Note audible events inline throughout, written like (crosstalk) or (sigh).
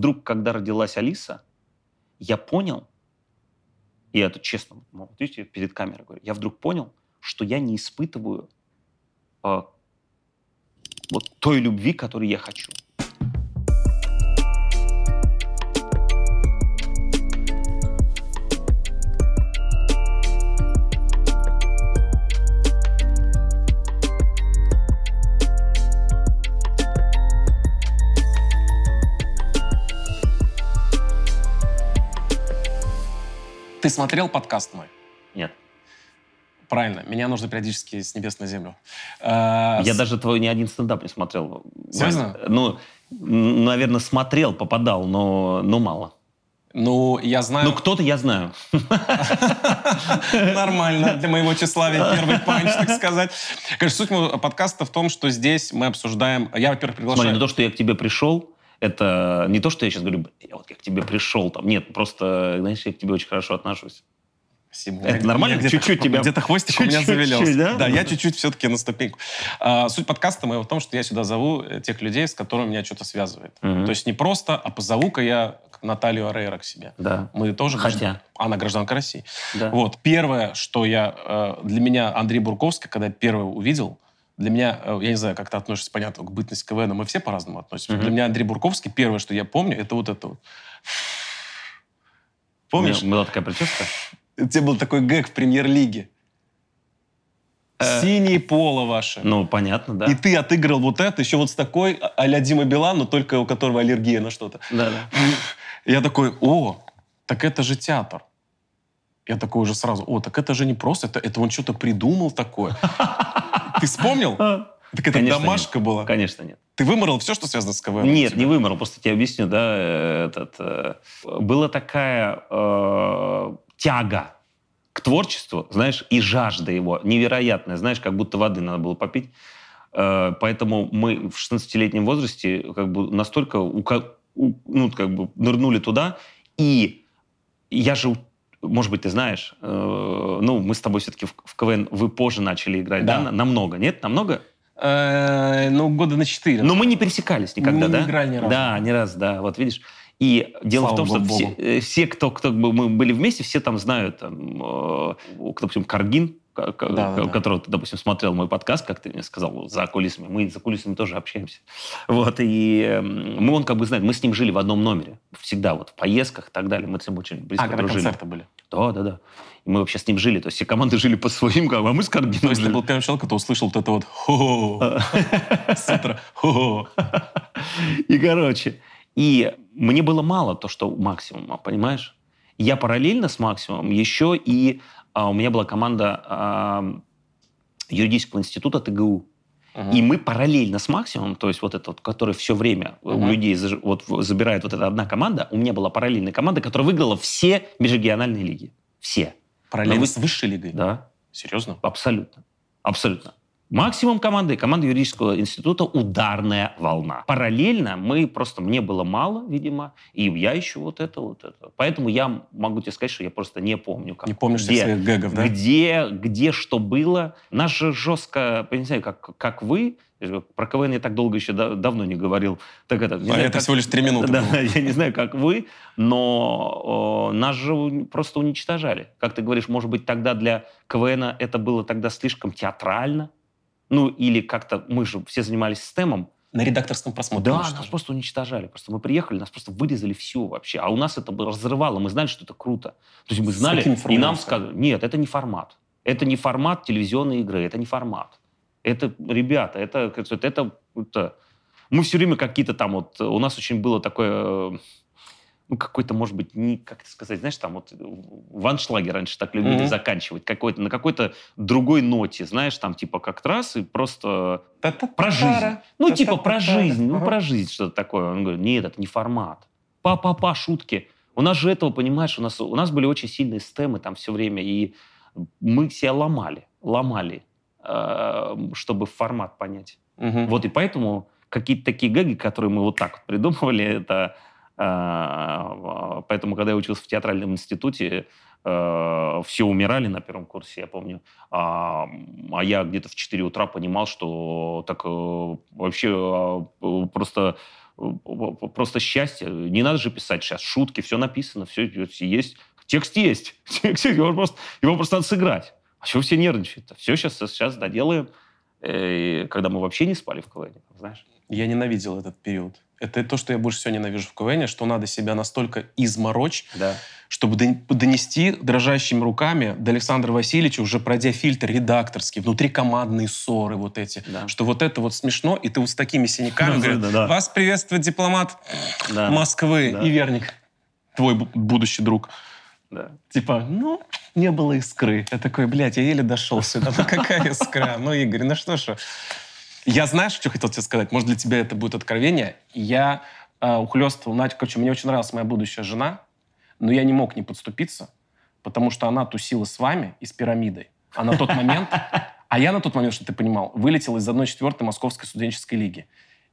вдруг, когда родилась Алиса, я понял, и это честно, вот видите, перед камерой говорю, я вдруг понял, что я не испытываю э, вот той любви, которую я хочу. Ты смотрел подкаст мой? Нет. Правильно. Меня нужно периодически с небес на землю. Э, Я с- даже твой ни один стендап не смотрел. Серьезно? Ну, наверное, смотрел, попадал, но, но мало. Ну, я знаю... Ну, кто-то я знаю. (laughs) Нормально. Для моего тщеславия первый панч, так сказать. Конечно, суть моего подкаста в том, что здесь мы обсуждаем... Я, во-первых, Смотри, приглашаю... ну то, что я к тебе пришел, это не то, что я сейчас говорю, «Я вот я к тебе пришел, там, нет, просто, знаешь, я к тебе очень хорошо отношусь. Спасибо. Это нормально? Чуть-чуть тебя- Где-то хвостик у меня чуть-чуть, завелелся. да? Да, я чуть-чуть все-таки на ступеньку. А, Суть подкаста моего в том, что я сюда зову э, тех людей, с которыми меня что-то связывает. Мгм. То есть не просто, а позову-ка я Наталью Арейра к себе. Да. Мы тоже... Хотя. Она гражданка России. да. Вот. Первое, что я... э, Для меня Андрей Бурковский, когда я первый увидел, для меня, э, я не знаю, как ты относишься, понятно, к бытности КВН, мы все по-разному относимся. Мгм. Для меня Андрей Бурковский, первое, что я помню, это вот это вот. Помнишь? У меня была такая прическа? У тебя был такой гэг в премьер-лиге. Э, Синие поло ваши. Ну, понятно, да. И ты отыграл вот это, еще вот с такой а- а-ля Дима Билан, но только у которого аллергия на что-то. Да, да. Я такой, о, так это же театр. Я такой уже сразу, о, так это же не просто, это, это он что-то придумал такое. (laughs) Ты вспомнил? А, Так это Конечно, домашка была. Конечно, нет. Ты выморал все, что связано с КВН? Нет, не выморал, просто тебе объясню, да, э, этот, э, была такая э, тяга к творчеству, знаешь, и жажда его невероятная, знаешь, как будто воды надо было попить. Э, поэтому мы в 16-летнем возрасте как бы настолько ука- у- ну, как бы нырнули туда, и я же, может быть, ты знаешь, э, ну, мы с тобой все-таки в, в КВН, вы позже начали играть, да, Да. на- намного, нет, намного? Э, Ну, года на четыре. Но мы не пересекались никогда, Мы не да? играли ни разу. Да, ни разу, да. Вот видишь. И дело Слава в том, что Богу. все, э, все, кто, кто мы были вместе, все там знают, там, э, допустим, Каргин, ка- ка- Да, да, да. которого ты, допустим, смотрел мой подкаст, как ты мне сказал, за кулисами. Мы за кулисами тоже общаемся. Вот, и э, мы, он как бы знает, мы с ним жили в одном номере. Всегда вот в поездках и так далее. Мы с ним очень близко А, когда дружили. концерты были. Да, да, да. И мы вообще с ним жили. То есть все команды жили по своим, а мы с Каргином То есть ты был первым человеком, кто услышал вот это вот хо с утра. Хо И, короче, и мне было мало то, что у максимума, понимаешь? Я параллельно с максимумом еще и у меня была команда а, юридического института ТГУ. И мы параллельно с максимумом, то есть вот это вот, который все время у Мгм. людей вот забирает вот эта одна команда, у меня была параллельная команда, которая выиграла все межрегиональные лиги. Все. Параллельно вы- с высшей лигой? Да. Серьезно? Абсолютно. Абсолютно. Максимум команды, команда юридического института «Ударная волна». Параллельно мы просто, мне было мало, видимо, и я ищу вот это, вот это. Поэтому я могу тебе сказать, что я просто не помню, как, Не помнишь где, своих гэгов, да? где, где что было. Нас же жестко, я не знаю, как, как вы, про КВН я так долго еще да- давно не говорил. Так это, не А знаю, это как- всего лишь три минуты да, было. (laughs) я не знаю, как вы, но э, нас же просто уничтожали. Как ты говоришь, может быть, тогда для КВН это было тогда слишком театрально? Ну, или как-то мы же все занимались стемом. На редакторском просмотре. Да, уничтожили. нас просто уничтожали. Просто мы приехали, нас просто вырезали все вообще. А у нас это разрывало. Мы знали, что это круто. То есть мы знали, и нам сказали, нет, это не формат. Это не формат телевизионной игры, это не формат. Это, ребята, это, сказать, это, это- мы все время какие-то там вот, у нас очень было такое, э, ну, какой-то, может быть, не, как это сказать, знаешь, там вот в аншлаге раньше так любили Мгм. заканчивать, какой-то, на какой-то другой ноте, знаешь, там типа как раз и просто про жизнь. Ну, типа про жизнь, ну, про жизнь что-то такое. Он говорит, нет, это не формат. Па-па-па, шутки. У нас же этого, понимаешь, у нас, у нас были очень сильные стемы там все время, и мы себя ломали, ломали, э, чтобы формат понять. Мгм. Вот и поэтому какие-то такие гэги, которые мы вот так вот придумывали, это... э, Поэтому, когда я учился в театральном институте, э, все умирали на первом курсе, я помню. А а я где-то в 4 утра понимал, что так э, вообще э, просто просто счастье. Не надо же писать сейчас шутки, все написано, все есть. Текст есть. (laughs) Текст есть, его просто, его просто надо сыграть. А чего все нервничают-то? Все сейчас, сейчас доделаем, э, когда мы вообще не спали в КВН, знаешь? Я ненавидел этот период. Это то, что я больше всего ненавижу в КВН, что надо себя настолько изморочь, да. чтобы донести дрожащими руками до Александра Васильевича, уже пройдя фильтр редакторский, внутрикомандные ссоры вот эти, да. что вот это вот смешно, и ты вот с такими синяками да, говоришь, да, да. вас приветствует дипломат да. Москвы да. и Верник, твой будущий друг. Да. Типа, ну, не было искры. Я такой, блядь, я еле дошел сюда. Ну, какая искра? Ну, Игорь, ну что ж. Я знаешь, что хотел тебе сказать? Может, для тебя это будет откровение? Я э, ухлёстывал Надю. Короче, мне очень нравилась моя будущая жена, но я не мог не подступиться, потому что она тусила с вами и с пирамидой. А на тот момент... А я на тот момент, что ты понимал, вылетел из 1-4 Московской студенческой лиги.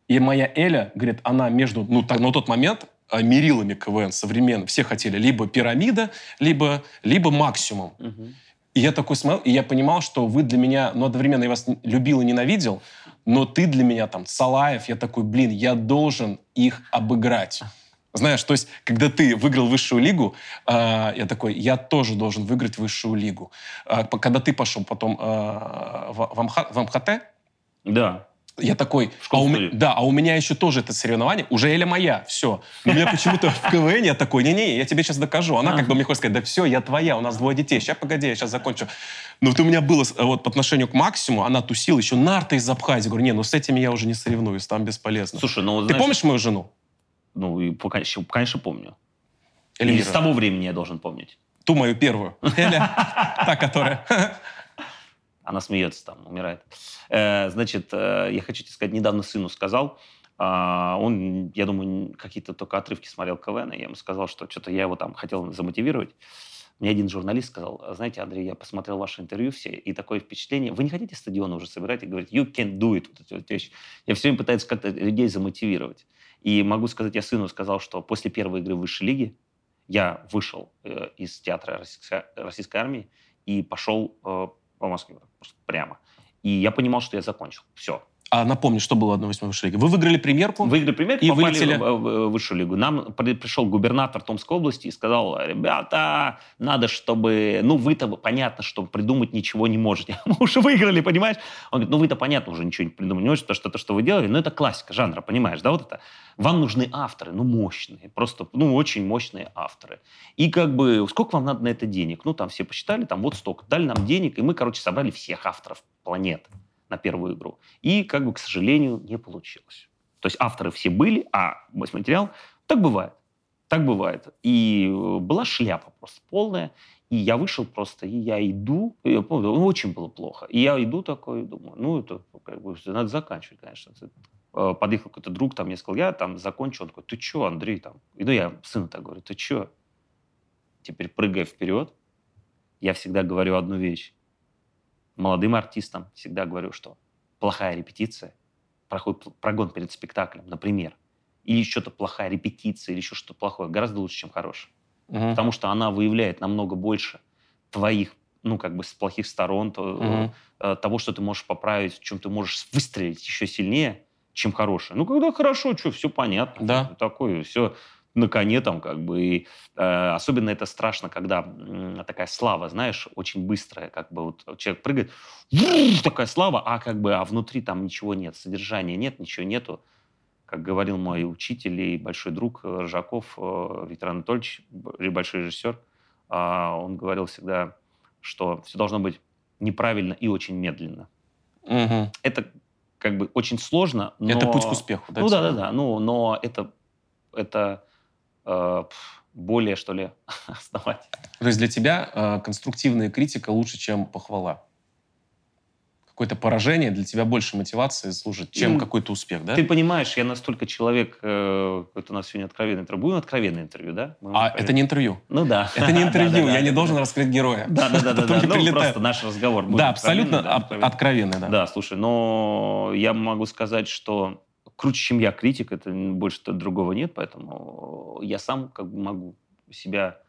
И моя Эля, говорит, она между... Ну, так, на тот момент а, мерилами КВН современным. Все хотели либо пирамида, либо, либо максимум. Угу. И я такой смотрел, и я понимал, что вы для меня, ну, одновременно я вас любил и ненавидел, но ты для меня там, Салаев, я такой, блин, я должен их обыграть. Знаешь, то есть, когда ты выиграл высшую лигу, э, я такой, я тоже должен выиграть высшую лигу. Э, когда ты пошел потом э, в, в, МХ, в МХТ, да. Я такой, а у, да, а у меня еще тоже это соревнование, уже Эля моя, все. Но у меня почему-то в КВН я такой, не-не, я тебе сейчас докажу. Она как бы мне хочет сказать, да все, я твоя, у нас двое детей, сейчас погоди, я сейчас закончу. Но вот у меня было вот по отношению к Максиму, она тусила еще нарты из Абхазии. Говорю, не, ну с этими я уже не соревнуюсь, там бесполезно. Слушай, ну Ты помнишь мою жену? Ну, и, конечно, конечно, помню. Эльвира. Или с того времени я должен помнить. Ту мою первую. Эля, та, которая... Она смеется там, умирает. Э, значит, э, я хочу тебе сказать, недавно сыну сказал, а, он, я думаю, какие-то только отрывки смотрел КВН, и я ему сказал, что что-то я его там хотел замотивировать. Мне один журналист сказал, знаете, Андрей, я посмотрел ваше интервью все, и такое впечатление, вы не хотите стадион уже собирать и говорить, you can do it, вот эти вот вещи. Я все время пытаюсь как-то людей замотивировать. И могу сказать, я сыну сказал, что после первой игры высшей лиге я вышел э, из театра российской, российской армии и пошел э, по Москве прямо. И я понимал, что я закончил. Все. А напомни, что было 1-8 высшей лиги? Вы выиграли примерку? Выиграли примерку и вылетели в высшую лигу. Нам пришел губернатор Томской области и сказал, ребята, надо, чтобы... Ну, вы-то понятно, что придумать ничего не можете. (laughs) Мы уже выиграли, понимаешь? Он говорит, ну, вы-то понятно уже ничего не придумать не можете, потому что то, что вы делали, ну, это классика жанра, понимаешь, да, вот это. Вам нужны авторы, ну, мощные, просто, ну, очень мощные авторы. И как бы, сколько вам надо на это денег? Ну, там все посчитали, там вот столько. Дали нам денег, и мы, короче, собрали всех авторов планеты на первую игру. И, как бы, к сожалению, не получилось. То есть авторы все были, а материал... Так бывает. Так бывает. И э, была шляпа просто полная. И я вышел просто, и я иду, и я помню, ну, очень было плохо. И я иду такой, думаю, ну, это как бы надо заканчивать, конечно. Э, подъехал какой-то друг, там, я сказал, я там закончу. Он такой, ты что, Андрей, там? И ну, я сыну так говорю, ты что? Теперь прыгай вперед. Я всегда говорю одну вещь молодым артистам всегда говорю, что плохая репетиция, проходит прогон перед спектаклем, например, или что-то плохая репетиция, или еще что-то плохое, гораздо лучше, чем хорошая. Угу. Потому что она выявляет намного больше твоих, ну, как бы, с плохих сторон, то, угу. того, что ты можешь поправить, в чем ты можешь выстрелить еще сильнее, чем хорошее. Ну, когда хорошо, что, все понятно. Да. Такое, все на коне там как бы. И, э, особенно это страшно, когда э, такая слава, знаешь, очень быстрая, как бы вот человек прыгает, такая слава, а как бы, а внутри там ничего нет, содержания нет, ничего нету. Как говорил мой учитель и большой друг э, Ржаков, э, Виктор Анатольевич, большой режиссер, э, он говорил всегда, что все должно быть неправильно и очень медленно. Угу. Это как бы очень сложно, но... Это путь к успеху, да? Ну да, да, да. Ну, но это, это Э, более, что ли, (laughs) основать. То есть для тебя э, конструктивная критика лучше, чем похвала? Какое-то поражение для тебя больше мотивации служит, чем ну, какой-то успех, да? Ты понимаешь, я настолько человек, э, это у нас сегодня откровенное интервью. Будем откровенное интервью, да? Будем а, это не интервью? Ну да. (laughs) Это не интервью, (laughs) я не должен раскрыть героя. Да, да, да, да. Ну, просто наш разговор. Да, абсолютно откровенный, да. Да, слушай, но я могу сказать, что круче, чем я критик, это больше -то другого нет, поэтому я сам как бы могу себя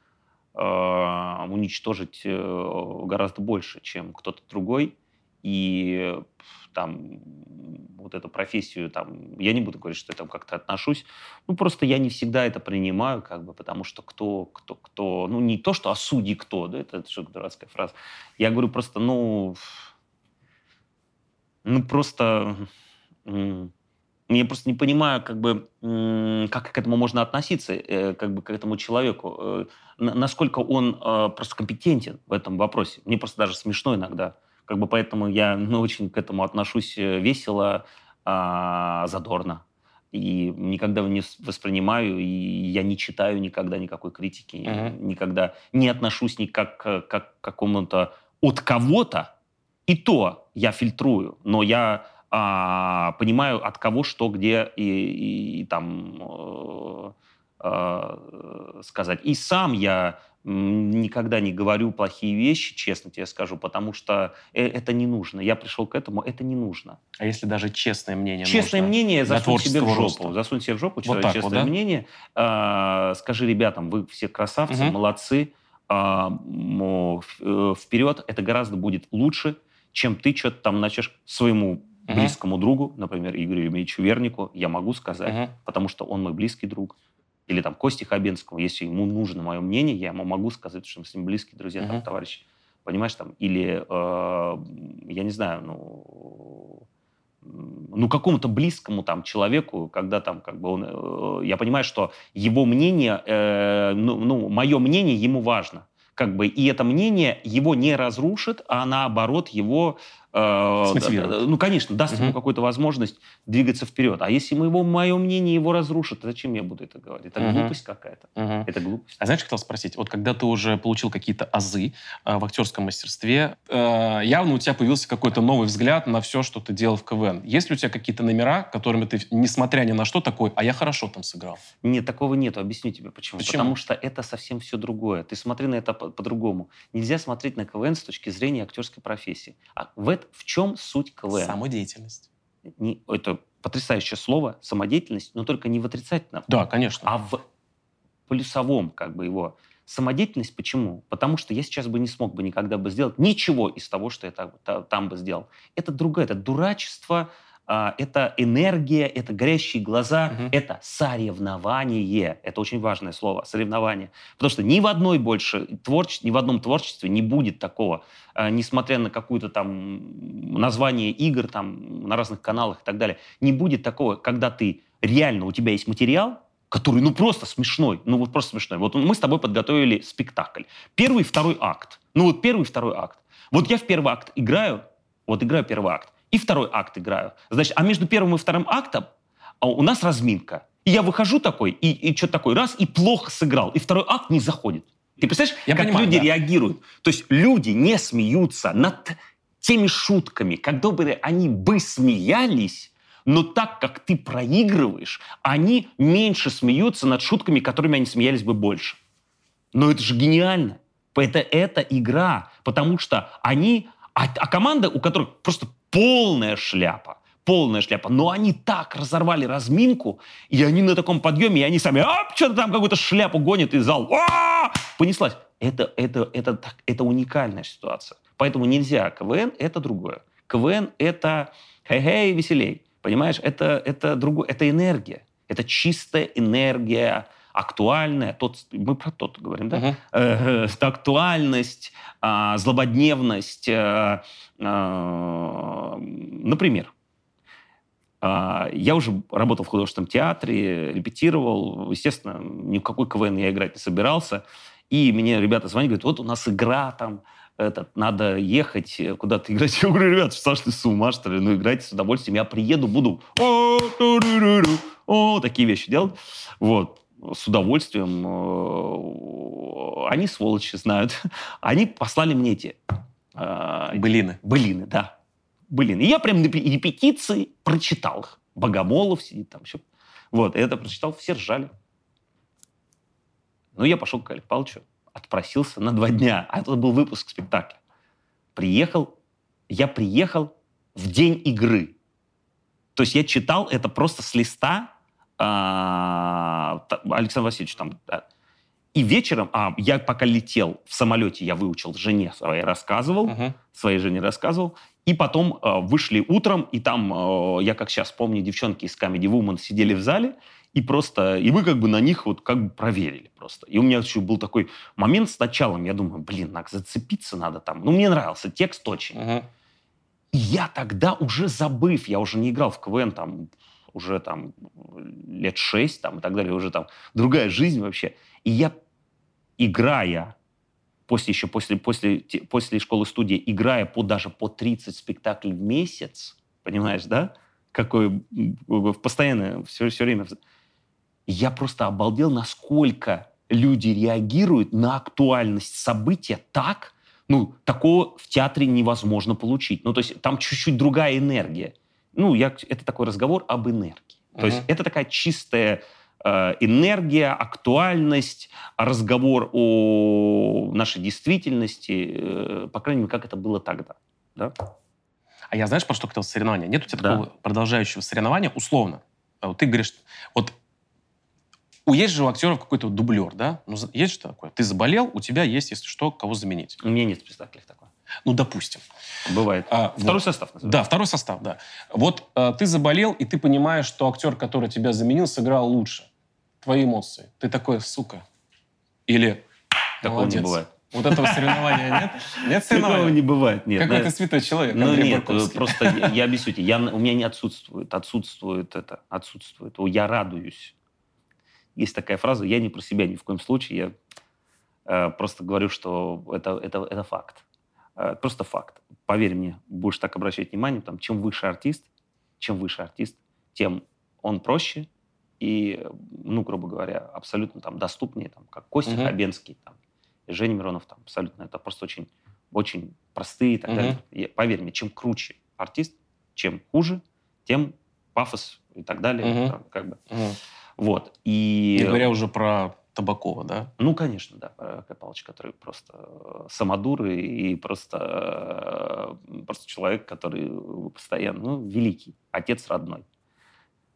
э, уничтожить э, гораздо больше, чем кто-то другой. и там вот эту профессию, там, я не буду говорить, что я там как-то отношусь, ну, просто я не всегда это принимаю, как бы, потому что кто, кто, кто, ну, не то, что осуди кто, да, это, это что дурацкая фраза. Я говорю просто, ну, ну, просто, я просто не понимаю, как бы, как к этому можно относиться, э, как бы к этому человеку, э, насколько он э, просто компетентен в этом вопросе. Мне просто даже смешно иногда. Как бы поэтому я ну, очень к этому отношусь весело, а, задорно. И никогда не воспринимаю, и я не читаю никогда никакой критики, uh-huh. никогда не отношусь никак как к какому-то от кого-то. И то я фильтрую, но я а, понимаю, от кого что, где и, и, и там э, э, сказать. И сам я никогда не говорю плохие вещи, честно тебе скажу, потому что э, это не нужно. Я пришел к этому, это не нужно. А если даже честное мнение Честное мнение засунь себе в жопу. Роста. Засунь себе в жопу вот честное вот, да? мнение. Э, скажи ребятам, вы все красавцы, угу. молодцы, э, вперед, это гораздо будет лучше, чем ты что-то там начнешь своему uh близкому другу, например, Игорю Емельевичу Вернику, я могу сказать, uh потому что он мой близкий друг. Или там Кости Хабенскому, если ему нужно мое мнение, я ему могу сказать, что мы с ним близкие друзья, uh там, товарищи. Понимаешь, там, или, э, я не знаю, ну, ну, какому-то близкому там человеку, когда там как бы он, э, я понимаю, что его мнение, э, ну, ну, мое мнение ему важно, как бы, и это мнение его не разрушит, а наоборот его Э, ну, конечно, даст угу. ему какую-то возможность двигаться вперед. А если его, мое мнение его разрушит, зачем я буду это говорить? Это угу. глупость какая-то. Угу. Это глупость. А знаешь, хотел спросить, вот когда ты уже получил какие-то азы э, в актерском мастерстве, э, явно у тебя появился какой-то новый взгляд на все, что ты делал в КВН. Есть ли у тебя какие-то номера, которыми ты, несмотря ни на что, такой, а я хорошо там сыграл? Нет, такого нету. Объясню тебе почему. почему? Потому что это совсем все другое. Ты смотри на это по-другому. Нельзя смотреть на КВН с точки зрения актерской профессии. А в, это, в чем суть КВН? Самодеятельность. Не, это потрясающее слово, самодеятельность, но только не в отрицательном. Да, конечно. А в плюсовом, как бы его. Самодеятельность почему? Потому что я сейчас бы не смог бы никогда бы сделать ничего из того, что я там, там бы сделал. Это другое, это дурачество, это энергия, это горящие глаза, угу. это соревнование. Это очень важное слово, соревнование. Потому что ни в одной больше творчестве, ни в одном творчестве не будет такого, а, несмотря на какое-то там название игр там на разных каналах и так далее, не будет такого, когда ты реально, у тебя есть материал, который, ну, просто смешной, ну, вот просто смешной. Вот мы с тобой подготовили спектакль. Первый и второй акт. Ну, вот первый и второй акт. Вот я в первый акт играю, вот играю первый акт, и второй акт играю. Значит, а между первым и вторым актом а, у нас разминка. И я выхожу такой, и, и что такой, раз, и плохо сыграл. И второй акт не заходит. Ты представляешь, я как понимаю, люди да. реагируют? То есть люди не смеются над теми шутками, когда бы они бы смеялись, но так как ты проигрываешь, они меньше смеются над шутками, которыми они смеялись бы больше. Но это же гениально. Это, это игра, потому что они... А, а команда, у которых просто полная шляпа, полная шляпа. Но они так разорвали разминку, и они на таком подъеме, и они сами, а, что-то там какую-то шляпу гонят, и зал, а, понеслась. Это, это, это, это, это уникальная ситуация. Поэтому нельзя. КВН — это другое. КВН — это хей-хей, веселей. Понимаешь, это, это другое, это энергия. Это чистая энергия, актуальная, тот, мы про тот говорим, да? Uh-huh. Актуальность, э, злободневность. Э, например, э, я уже работал в художественном театре, репетировал. Естественно, ни в какой КВН я играть не собирался. И мне ребята звонят, говорят, вот у нас игра там, этот, надо ехать куда-то играть. (laughs) Я говорю, ребят, сошли с ума, что ли? Ну, играйте с удовольствием. Я приеду, буду о, такие вещи делать. Вот с удовольствием. Э, они, сволочи, знают. (laughs) Они послали мне эти... Э, былины. Былины, да. Былины. И я прям на репетиции прочитал их. Богомолов сидит там еще. Вот, это прочитал, все ржали. Ну, я пошел к Олегу Павловичу, отпросился на два дня. А это был выпуск спектакля. Приехал, я приехал в день игры. То есть я читал это просто с листа, Александр Васильевич там... И вечером, а я пока летел в самолете, я выучил жене своей рассказывал, uh-huh. своей жене рассказывал, И потом э, вышли утром, и там, э, я как сейчас помню, девчонки из Comedy Woman сидели в зале, и просто, и мы как бы на них вот как бы проверили просто. И у меня еще был такой момент с началом, я думаю, блин, так зацепиться надо там. Ну, мне нравился текст очень. Мгм. И я тогда уже забыв, я уже не играл в КВН там уже там лет шесть там и так далее, уже там другая жизнь вообще. И я, играя, после еще после, после, после школы студии, играя по даже по 30 спектаклей в месяц, понимаешь, да? Какой постоянно, все, все время. Я просто обалдел, насколько люди реагируют на актуальность события так, ну, такого в театре невозможно получить. Ну, то есть там чуть-чуть другая энергия. Ну, я, это такой разговор об энергии. То есть это такая чистая э, энергия, актуальность, разговор о нашей действительности, э, по крайней мере, как это было тогда. Да? А я знаешь, про что хотел соревнования? Нет у тебя Да. такого продолжающего соревнования, условно. Вот ты говоришь, вот у есть же у актеров какой-то дублер, да? Ну, есть же такое? Ты заболел, у тебя есть, если что, кого заменить. У меня нет спектаклей такого. Ну, допустим. Бывает. А, Второй вот. состав называется. Да, второй состав, да. Вот э, ты заболел, и ты понимаешь, что актер, который тебя заменил, сыграл лучше. Твои эмоции. Ты такой, сука. Или Такого не молодец. бывает. Вот этого соревнования нет? Нет Такого соревнования? не бывает. Нет, Какой ты святой человек, Ну нет, просто я, объясню тебе. Я, у меня не отсутствует, отсутствует это, отсутствует. Я радуюсь. Есть такая фраза, я не про себя ни в коем случае, я э, просто говорю, что это, это, это факт. Э, просто факт. Поверь мне, будешь так обращать внимание, там, чем выше артист, чем выше артист, тем он проще и, ну, грубо говоря, абсолютно там доступнее, там, как Костя Мгм. Хабенский, там, и Женя Миронов, там, абсолютно. Это просто очень, очень простые и так Мгм. далее. И поверь мне, чем круче артист, чем хуже, тем пафос и так далее. Мгм. там, как бы. Мгм. Вот. И, Не говоря уже про Табакова, да? ну, конечно, да, Кай Павлович, который просто э, самодур и, просто, э, просто человек, который постоянно, ну, великий, отец родной,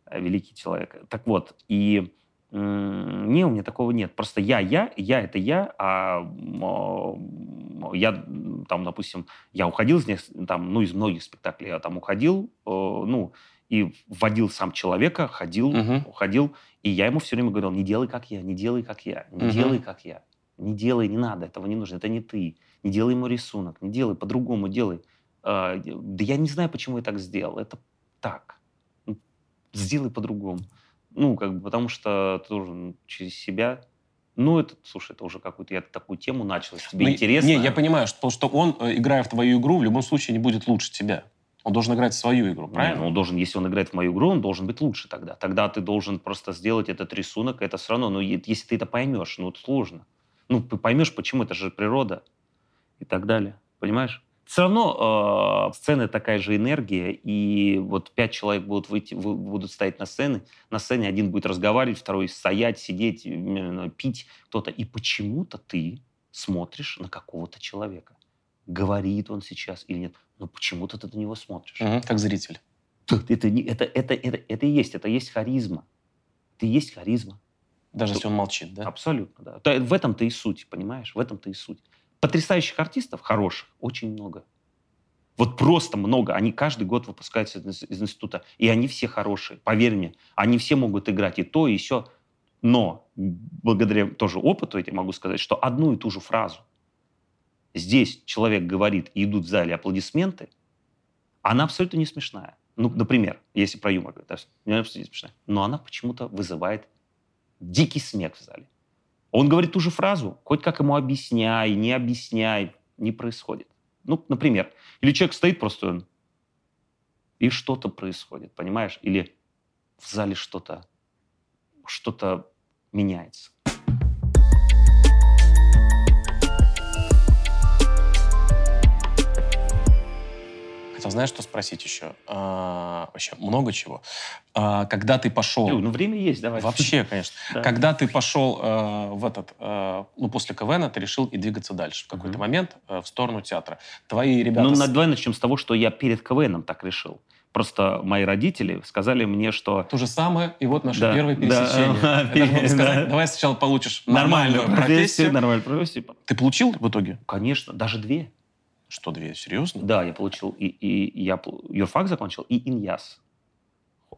э, великий человек. Так вот, и не, у меня такого нет. Просто я, я, я это я, а м, я там, допустим, я уходил из них, там, ну, из многих спектаклей я там уходил, э, ну, и вводил сам человека, ходил, Мгм. уходил, и я ему все время говорил, не делай как я, не делай как я, не Мгм. делай как я, не делай, не надо, этого не нужно, это не ты, не делай ему рисунок, не делай, по-другому делай. А, да я не знаю, почему я так сделал, это так. Ну, Сделай по-другому. Ну, как бы, потому что ты должен через себя... Ну, это, слушай, это уже какую-то, я такую тему начал, если тебе Ну, интересно. Не, я понимаю, что, что он, э, играя в твою игру, в любом случае не будет лучше тебя. Он должен играть свою игру, правильно? ну, он должен, если он играет в мою игру, он должен быть лучше тогда. Тогда ты должен просто сделать этот рисунок, это все равно, ну, е- если ты это поймешь, ну, это сложно. Ну, поймешь, почему, это же природа и так далее. Понимаешь? Все равно э, сцена такая же энергия, и вот пять человек будут выйти, вы- будут стоять на сцене, на сцене один будет разговаривать, второй стоять, сидеть, пить кто-то. И почему-то ты смотришь на какого-то человека. Говорит он сейчас или нет. Но почему-то ты на него смотришь. Мгм, как зритель. Это, это, это, это, это и есть, это и есть харизма. Это и есть харизма. Даже Что- если он молчит, да? Абсолютно, да. В этом-то и суть, понимаешь? В этом-то и суть. Потрясающих артистов, хороших, очень много. Вот просто много. Они каждый год выпускаются из, из института. И они все хорошие. Поверь мне, они все могут играть и то, и все. Но благодаря тоже опыту я тебе могу сказать, что одну и ту же фразу здесь человек говорит, и идут в зале аплодисменты, она абсолютно не смешная. Ну, например, если про юмор говорить, она абсолютно не смешная. Но она почему-то вызывает дикий смех в зале. Он говорит ту же фразу, хоть как ему объясняй, не объясняй, не происходит. Ну, например, или человек стоит просто, и что-то происходит, понимаешь? Или в зале что-то, что-то меняется. Хотел, знаешь, что спросить еще? А, вообще много чего. А, когда ты пошел... Ю, ну, время есть, давай. Вообще, конечно. (laughs) Да. Когда ты пошел э, в этот, э, ну, после КВН, ты решил и двигаться дальше в какой-то момент э, в сторону театра. Твои ребята... Ну, с- давай начнем с того, что я перед КВНом так решил. Просто мои родители сказали мне, что То же самое, и вот наше Да, первое да, пересечение. (laughs) Я даже могу да. сказать, давай сначала получишь нормальную нормальную профессию. нормальную профессию. Ты получил в итоге? Конечно, даже две. Что, две? Серьезно? Да, я получил и, и я юрфак закончил, и иньяс.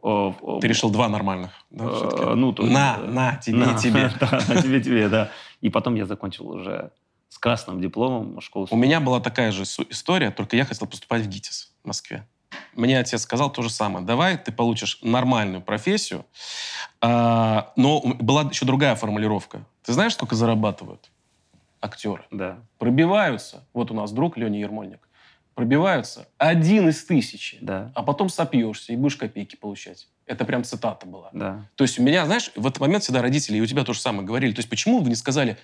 Ты решил два нормальных. да, э, всё-таки? ну, то- на, э, на, тебе на, тебе. (laughs) Да, на тебе, тебе, да. И потом я закончил уже с красным дипломом школу. У меня была такая же история, только я хотел поступать в ГИТИС в Москве. Мне отец сказал то же самое. Давай ты получишь нормальную профессию. А, но была еще другая формулировка. Ты знаешь, сколько зарабатывают актеры? Да. Пробиваются. Вот у нас друг Леня Ермольник. Пробиваются один из тысячи. Да, А потом сопьешься и будешь копейки получать. Это прям цитата была. да. То есть у меня, знаешь, в этот момент всегда родители, и у тебя то же самое говорили. То есть почему вы не сказали,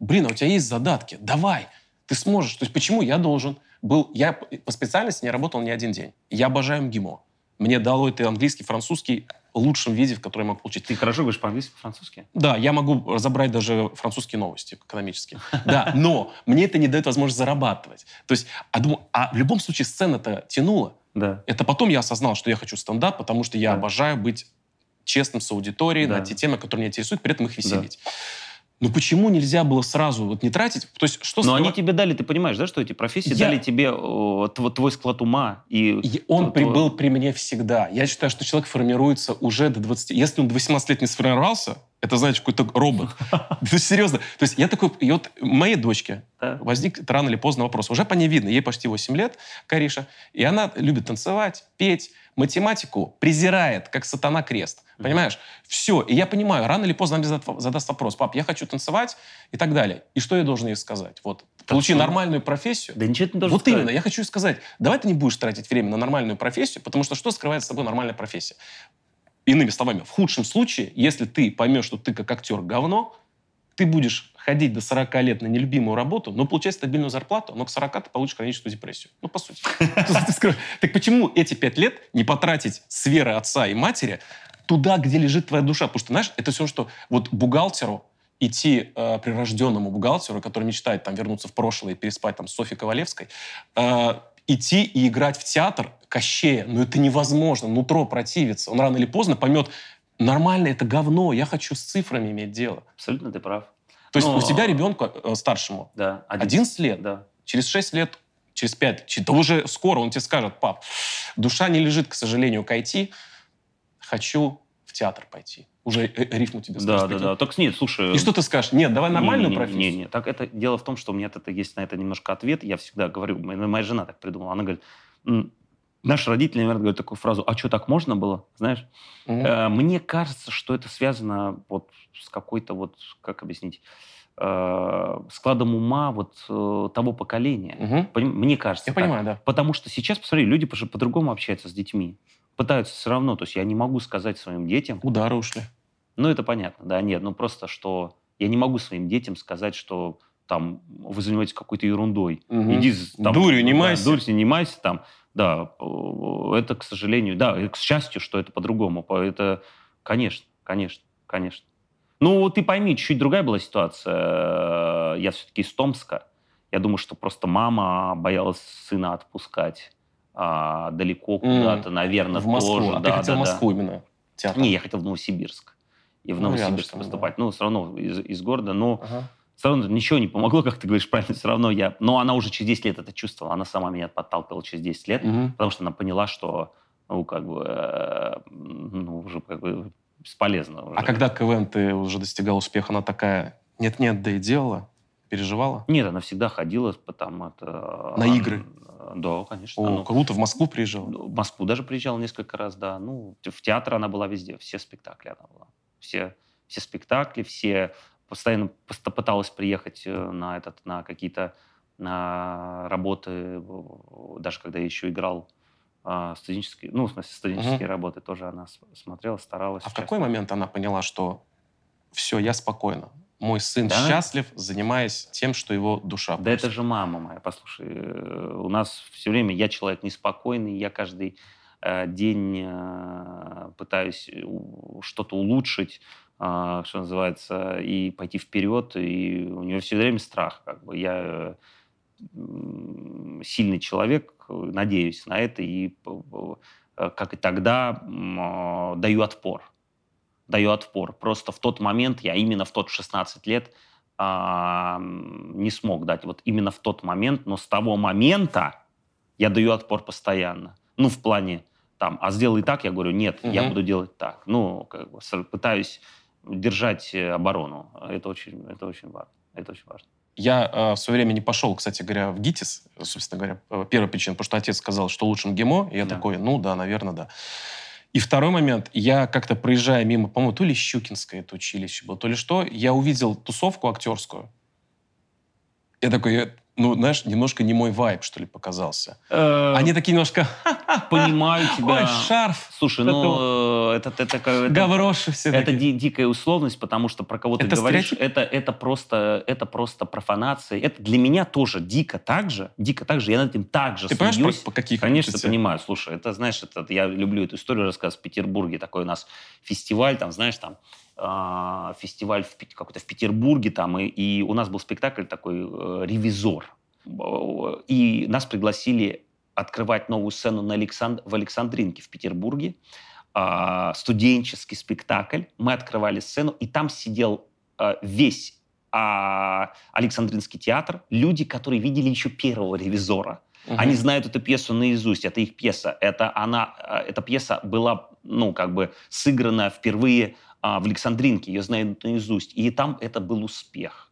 блин, а у тебя есть задатки, давай, ты сможешь. То есть почему я должен был... Я по специальности не работал ни один день. Я обожаю МГИМО. Мне дало это английский, французский лучшем виде, в который я мог получить. Ты хорошо говоришь по-английски, по-французски? Да, я могу разобрать даже французские новости экономические. Да, но мне это не дает возможность зарабатывать. То есть, а, думаю, а в любом случае сцена-то тянула. Да. Это потом я осознал, что я хочу стендап, потому что я Да. обожаю быть честным с аудиторией Да. на те темы, которые меня интересуют, при этом их веселить. Ну почему нельзя было сразу вот не тратить? То есть что Но они тебе дали, ты понимаешь, да, что эти профессии Я- дали тебе тв- твой склад ума и... И он то- был при мне всегда. Я считаю, что человек формируется уже до 20... Если он до 18 лет не сформировался, это, знаете, какой-то робот. (laughs) Это серьезно. То есть я такой... И вот моей дочке Да. возник рано или поздно вопрос. Уже по ней видно. Ей почти 8 лет, Кариша. И она любит танцевать, петь. Математику презирает, как сатана крест. Понимаешь? Все. И я понимаю, рано или поздно мне задаст- вопрос. Пап, я хочу танцевать и так далее. И что я должен ей сказать? Вот. Получи что? нормальную профессию. Да ничего ты не должен Вот сказать. именно, я хочу сказать, давай ты не будешь тратить время на нормальную профессию, потому что что скрывает с собой нормальная профессия? Иными словами, в худшем случае, если ты поймешь, что ты как актер говно, ты будешь ходить до 40 лет на нелюбимую работу, но получать стабильную зарплату, но к 40 ты получишь хроническую депрессию. Ну, по сути. (laughs) Так почему эти пять лет не потратить с веры отца и матери туда, где лежит твоя душа? Потому что, знаешь, это все, что вот бухгалтеру идти э, прирожденному бухгалтеру, который мечтает там вернуться в прошлое и переспать там с Софьей Ковалевской, э, идти и играть в театр Кощея, ну это невозможно, нутро противится. Он рано или поздно поймет, нормально, это говно, я хочу с цифрами иметь дело. Абсолютно ты прав. То есть Но- у тебя ребенку э, старшему Да. 11 лет, Да. через 6 лет, через 5, чи- да уже скоро он тебе скажет, пап, душа не лежит, к сожалению, к IT, хочу в театр пойти. Уже э, рифму тебе скажет. Да, да, да. Так нет, слушай... И что ты скажешь? Нет, давай нормальную не, не, профессию. Не, не, так это дело в том, что у меня это есть на это немножко ответ. Я всегда говорю, моя, моя жена так придумала. Она говорит, «М, наши родители, наверное, говорят такую фразу, а что, так можно было? Знаешь. Э, Мне кажется, что это связано вот с какой-то вот, как объяснить, э, складом ума вот э, того поколения. Поним- Мне кажется. Я так. понимаю, да. Потому что сейчас, посмотри, люди по- по-другому общаются с детьми. Пытаются все равно. То есть я не могу сказать своим детям, Удары ушли. ну это понятно, да, нет, ну просто что я не могу своим детям сказать, что там вы занимаетесь какой-то ерундой. Мгм. Иди там, Дурью не да, майся. дурью не майся там. Да, это, к сожалению, да, и к счастью, что это по-другому. По- Это, конечно, конечно, конечно. Ну, ты пойми, чуть-чуть другая была ситуация. Я все-таки из Томска. Я думаю, что просто мама боялась сына отпускать а, далеко куда-то, наверное, в Москву. тоже. а да, ты хотел да, в да. Москву именно? Театр. Не, я хотел в Новосибирск. И в Ну, Новосибирск рядышком, выступать. Ну, все равно из, из города. Но Ага. Все равно ничего не помогло, как ты говоришь правильно. Все равно я... Но она уже через 10 лет это чувствовала. Она сама меня подталкивала через 10 лет. Мгм. Потому что она поняла, что, ну, как бы, э, ну, уже как бы бесполезно. Уже. А когда КВН ты уже достигал успеха, она такая, нет-нет, да и делала, переживала? Нет, она всегда ходила, потому это... На игры? Да, конечно. О, Ну, круто, в Москву приезжала. в Москву даже приезжала несколько раз, да. Ну, в театр она была везде, все спектакли она была. Все, все спектакли, все постоянно пост- пыталась приехать э, на этот, на какие-то на работы, даже когда я еще играл а, студенческие, ну, в смысле, студенческие работы тоже она смотрела, старалась. А в какой момент она поняла, что все, я спокойна, мой сын Да? счастлив, занимаясь тем, что его душа Да это просит? же мама моя, послушай. э, У нас все время, я человек неспокойный, я каждый э, день пытаюсь что-то улучшить, что называется, и пойти вперед, и у нее все время страх. Как бы. Я сильный человек, надеюсь на это, и э, как и тогда э, даю отпор. Даю отпор. Просто в тот момент, я именно в тот 16 лет а, не смог дать вот именно в тот момент, но с того момента я даю отпор постоянно. Ну, в плане там, а сделай так, я говорю, нет, угу. я буду делать так. Ну, как бы пытаюсь держать э, оборону. Это очень, это очень важно. Это очень важно. Я э, в свое время не пошел, кстати говоря, в ГИТИС, собственно говоря, э, первая причина, потому что отец сказал, что лучше МГИМО, и я да. такой, ну да, наверное, да. И второй момент, я как-то проезжая мимо, по-моему, то ли Щукинское это училище было, то ли что, я увидел тусовку актерскую. Я такой, ну, знаешь, немножко не мой вайб, что ли, показался. Э, Они такие немножко... Понимаю тебя. Ой, шарф. Слушай, ну, это... это Гавроши все Это дикая условность, потому что про кого ты говоришь, это, это, просто, это просто профанация. Это для меня тоже дико так же. Дико так же. Я над этим так же Ты понимаешь, по каких Конечно, понимаю. Слушай, это, знаешь, это, я люблю эту историю рассказывать в Петербурге. Такой у нас фестиваль, там, знаешь, там э, фестиваль в, какой-то в Петербурге, там, и, и у нас был спектакль такой э, «Ревизор». И нас пригласили открывать новую сцену на Александ... в Александринке в Петербурге. Э, студенческий спектакль. Мы открывали сцену, и там сидел э, весь э, Александринский театр, люди, которые видели еще первого «Ревизора». Угу. Они знают эту пьесу наизусть. Это их пьеса. Это она, эта пьеса была, ну, как бы сыграна впервые а, в Александринке, ее знают наизусть. И там это был успех.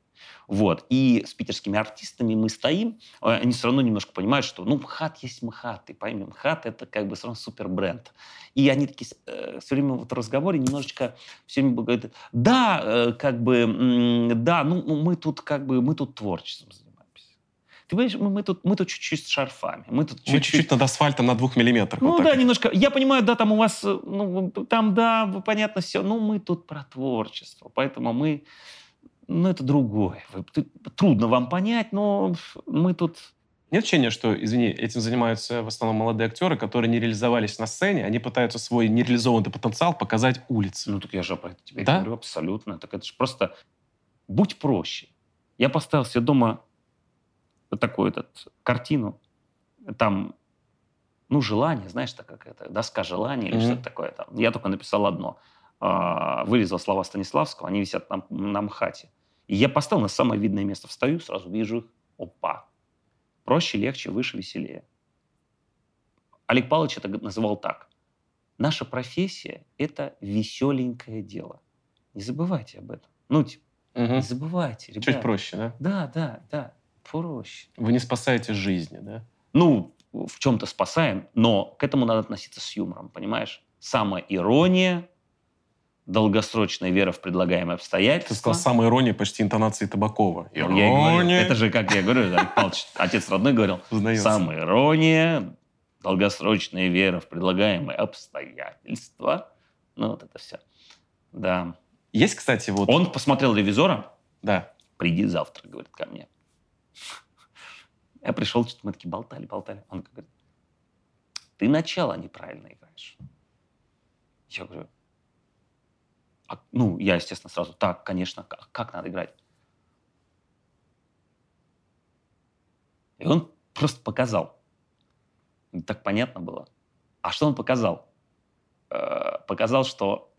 Вот. И с питерскими артистами мы стоим, а, они все равно немножко понимают, что, ну, МХАТ есть МХАТ, и поймем, МХАТ — это как бы все равно супер бренд. И они такие э, все время вот в разговоре немножечко все время говорят, да, э, как бы, да, ну, мы тут как бы, мы тут творчеством ты понимаешь, мы, мы тут, мы тут чуть-чуть с шарфами. Мы тут чуть-чуть... Над асфальтом на двух миллиметрах. Ну вот да, немножко. Я понимаю, да, там у вас, э, ну, там, да, понятно все. Но мы тут про творчество. Поэтому мы, ну, это другое. Трудно вам понять, но мы тут... Нет ощущения, что, извини, этим занимаются в основном молодые актеры, которые не реализовались на сцене, они пытаются свой нереализованный потенциал показать улице. Ну, так я же про это тебе да? говорю абсолютно. Так это же просто будь проще. Я поставил себе дома такую этот, картину, там, ну, желание, знаешь, так как это, доска желаний или mm-hmm. что-то такое там. Я только написал одно. Э, вырезал слова Станиславского, они висят на, на МХАТе. И я поставил на самое видное место, встаю, сразу вижу их, опа. Проще, легче, выше, веселее. Олег Павлович это называл так. Наша профессия – это веселенькое дело. Не забывайте об этом. Ну, типа, угу. не забывайте, ребята. Чуть проще, да? Да, да, да проще. Вы не спасаете жизни, да? Ну, в чем-то спасаем, но к этому надо относиться с юмором, понимаешь? Самая ирония, долгосрочная вера в предлагаемые обстоятельства. Ты сказал, самая ирония почти интонации Табакова. Ирония. говорю, это же, как я говорю, Павлович, отец родной говорил, самая ирония, долгосрочная вера в предлагаемые обстоятельства. Ну, вот это все. Да. Есть, кстати, вот... Он посмотрел «Ревизора». Да. Приди завтра, говорит, ко мне. Я пришел, что-то мы такие болтали, болтали. Он говорит, ты начало неправильно играешь. Я говорю, ну, я, естественно, сразу, так, конечно, как, как надо играть? И он (laughs) просто показал. Так понятно было. А что он показал? Э, показал, что,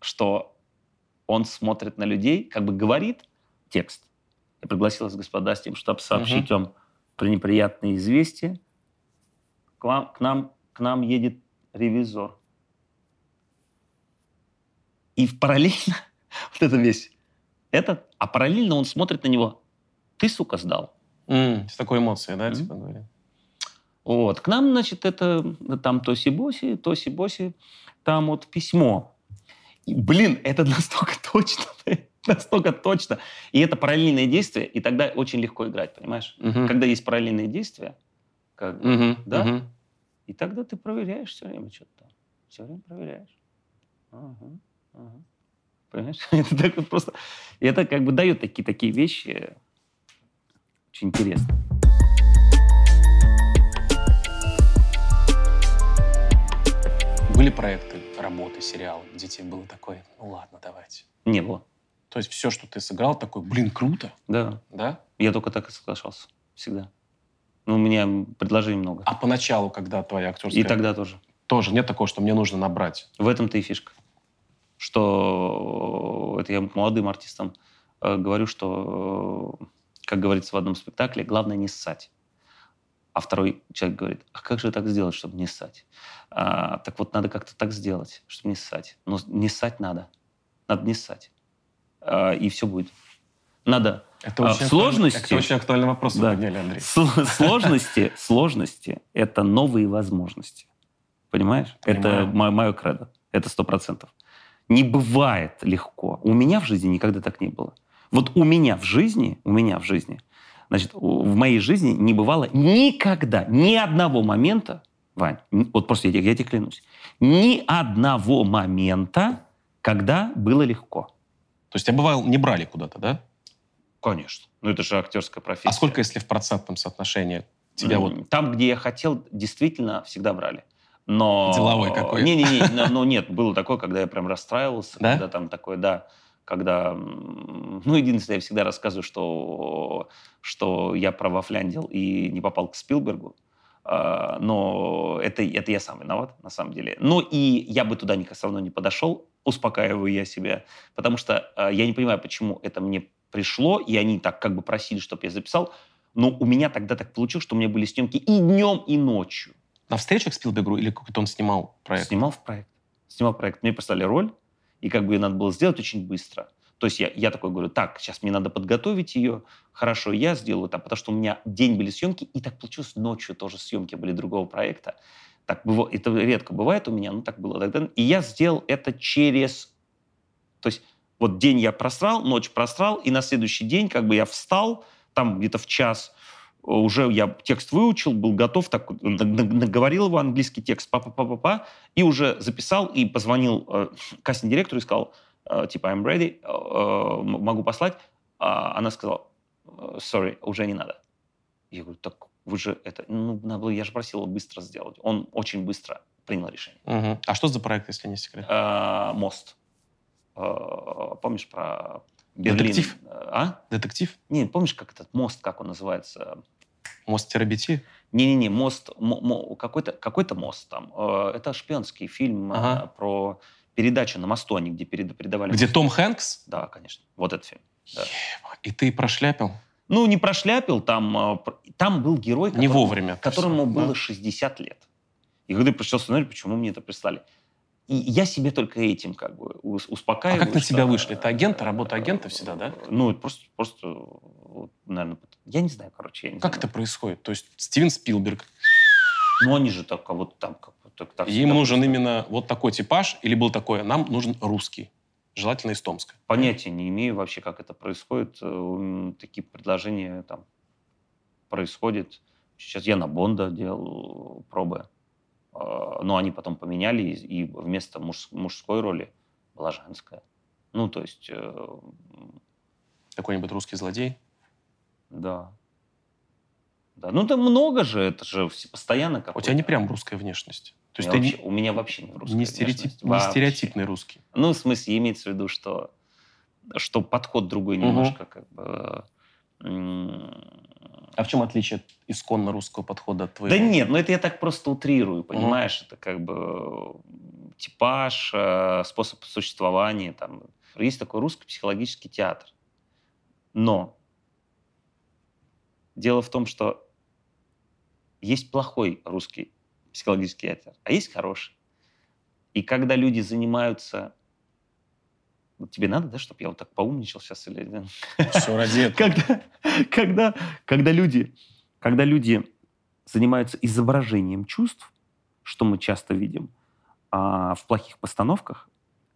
что он смотрит на людей, как бы говорит текст, я пригласил вас, господа, с тем, чтобы сообщить угу. вам про неприятные известия. К, вам, к, нам, к нам едет ревизор. И параллельно, (laughs) вот это весь, этот, а параллельно он смотрит на него. Ты, сука, сдал. Mm, с такой эмоцией, да, mm. типа говоря. Вот. К нам, значит, это там Тоси-Боси, Тоси-Боси, там вот письмо. И, блин, это (laughs) настолько точно. Настолько точно. И это параллельные действия, и тогда очень легко играть, понимаешь? Угу. Когда есть параллельные действия, как, угу. да, угу. и тогда ты проверяешь все время что-то там. Все время проверяешь. Ага, ага. Понимаешь? (laughs) это так вот просто... И это как бы дает такие, такие вещи очень интересные. Были проекты, работы, сериалы, где тебе было такое, ну ладно, давайте? Не было. То есть все, что ты сыграл, такой, блин, круто. Да. Да? Я только так и соглашался. Всегда. Ну, у меня предложений много. А поначалу, когда твоя актерская... И тогда тоже. Тоже нет такого, что мне нужно набрать? В этом-то и фишка. Что это я молодым артистам э, говорю, что, э, как говорится в одном спектакле, главное не ссать. А второй человек говорит, а как же так сделать, чтобы не ссать? А, так вот, надо как-то так сделать, чтобы не ссать. Но не ссать надо. Надо не ссать. А, и все будет. Надо это а, очень сложности... Это очень актуальный вопрос Да. подняли, Андрей. Сложности, сложности – это новые возможности. Понимаешь? Понимаю. Это мое кредо. Это сто процентов. Не бывает легко. У меня в жизни никогда так не было. Вот у меня в жизни, у меня в жизни, значит, в моей жизни не бывало никогда, ни одного момента, Вань, вот просто я, тебе- я тебе клянусь, ни одного момента, когда было легко. То есть тебя бывало не брали куда-то, да? Конечно. Ну, это же актерская профессия. А сколько, если в процентном соотношении тебя вот... М, Там, где я хотел, действительно всегда брали. Но... Деловой какой. Не-не-не, но- но нет, было такое, когда я прям расстраивался, Да? когда там такое, да, когда... Ну, единственное, я всегда рассказываю, что, что я про Вафляндил и не попал к Спилбергу, А, но это, это я сам виноват, на самом деле. Ну, и я бы туда никак все равно не подошел, успокаиваю я себя, потому что а, я не понимаю, почему это мне пришло, и они так как бы просили, чтобы я записал, но у меня тогда так получилось, что у меня были съемки и днем, и ночью. На встречах с Спилбергу или какой-то он снимал проект? Снимал в проект. Снимал проект. Мне поставили роль, и как бы ее надо было сделать очень быстро. То есть я, я такой говорю, так, сейчас мне надо подготовить ее, хорошо, я сделаю там, потому что у меня день были съемки, и так получилось, ночью тоже съемки были другого проекта. Так это редко бывает у меня, но так было тогда. И я сделал это через... То есть вот день я просрал, ночь просрал, и на следующий день как бы я встал, там где-то в час, уже я текст выучил, был готов, так наговорил его английский текст, па па па па па и уже записал и позвонил э, кастинг-директору и сказал, э, типа, I'm ready, э, могу послать. А она сказала, э, sorry, уже не надо. Я говорю, так вы же это, ну, надо было, я же просил его быстро сделать. Он очень быстро принял решение. Мгм. А что за проект, если не секрет? Э, мост. Э, помнишь про Берлин? Детектив? А? Детектив? Не, помнишь, как этот мост, как он называется? Мост терабити? Не-не-не, мост, мо- мо- какой-то какой мост там. Э, Это шпионский фильм э, Ага. про передачу на мосту, они где перед- передавали... Где мост. Том Хэнкс? Да, конечно. Вот этот фильм. Да. И ты прошляпил? Ну, не прошляпил, там, э, там был герой, Не которому- вовремя. которому Да. было 60 лет. И когда я прочитал сценарий, почему мне это прислали? И я себе только этим как бы ус- А успокаиваю. как на тебя что, вышли? Это агенты, э, работа агента всегда, да? Ну, просто, просто, наверное, я не знаю, короче, не Как знаю. это происходит? То есть Стивен Спилберг, Ну, они же так, а вот там, как так, так им нужен происходит. именно вот такой типаж, или был такое, нам нужен русский, желательно из Томска. Понятия не имею вообще, как это происходит. Э, Такие предложения там происходят. Сейчас я на Бонда делал пробы. Э, Но они потом поменяли, и вместо муж- мужской роли была женская. Ну, то есть, э, Какой-нибудь русский злодей. да. Да. Ну, там много же, это же постоянно У какой-то. тебя не прям русская внешность. То есть У ты меня не, вообще- у меня вообще не русская не, стереотип- не стереотипный русский. Ну, в смысле, имеется в виду, что, что подход другой Мгм. немножко, как бы... А в чем отличие от исконно русского подхода от твоего? Да нет, ну это я так просто утрирую, понимаешь? Это как бы типаж, э, способ существования. Там. Есть такой русский психологический театр. Но дело в том, что есть плохой русский психологический театр, а есть хороший. И когда люди занимаются... Тебе надо, да, чтобы я вот так поумничал сейчас? Или... Все ради этого. когда, когда, когда, люди, когда люди занимаются изображением чувств, что мы часто видим а, в плохих постановках,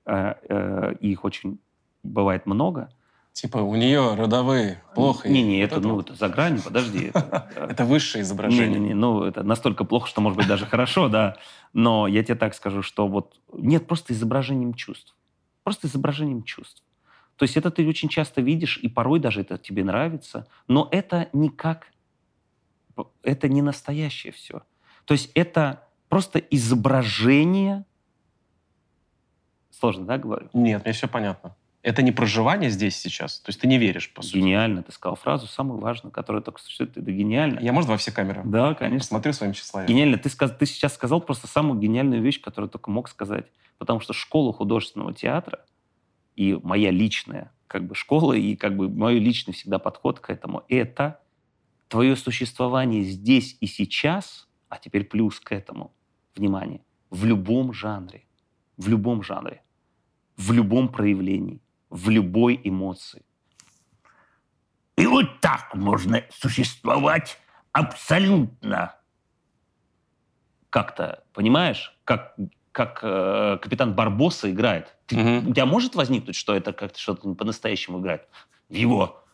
э, э, и их очень бывает много. Типа у нее родовые плохо. Не-не, Вот это, ну, это за гранью, подожди. это- (laughs) Это высшее изображение. Не-не-не, ну, это настолько плохо, что, может быть, даже хорошо, да. Но я тебе так скажу, что вот нет, просто изображением чувств. Просто изображением чувств. То есть это ты очень часто видишь, и порой даже это тебе нравится, но это никак, это не настоящее все. То есть это просто изображение... Сложно, да, говорю? Нет, мне все понятно. Это не проживание здесь сейчас? То есть ты не веришь, по сути? Гениально. Ты сказал фразу самую важную, которая только существует. Это гениально. Я, может, во все камеры? Да, конечно. Смотрю своим тщеславием. Гениально. Ты, сказ... ты сейчас сказал просто самую гениальную вещь, которую только мог сказать. Потому что школа художественного театра и моя личная как бы школа и как бы мой личный всегда подход к этому, это твое существование здесь и сейчас, а теперь плюс к этому, внимание, в любом жанре, в любом жанре, в любом проявлении, в любой эмоции. И вот так можно существовать абсолютно. Как-то, понимаешь, как, как э, капитан Барбоса играет. Ты, Мгм. У тебя может возникнуть, что это как-то что-то по-настоящему играет? В его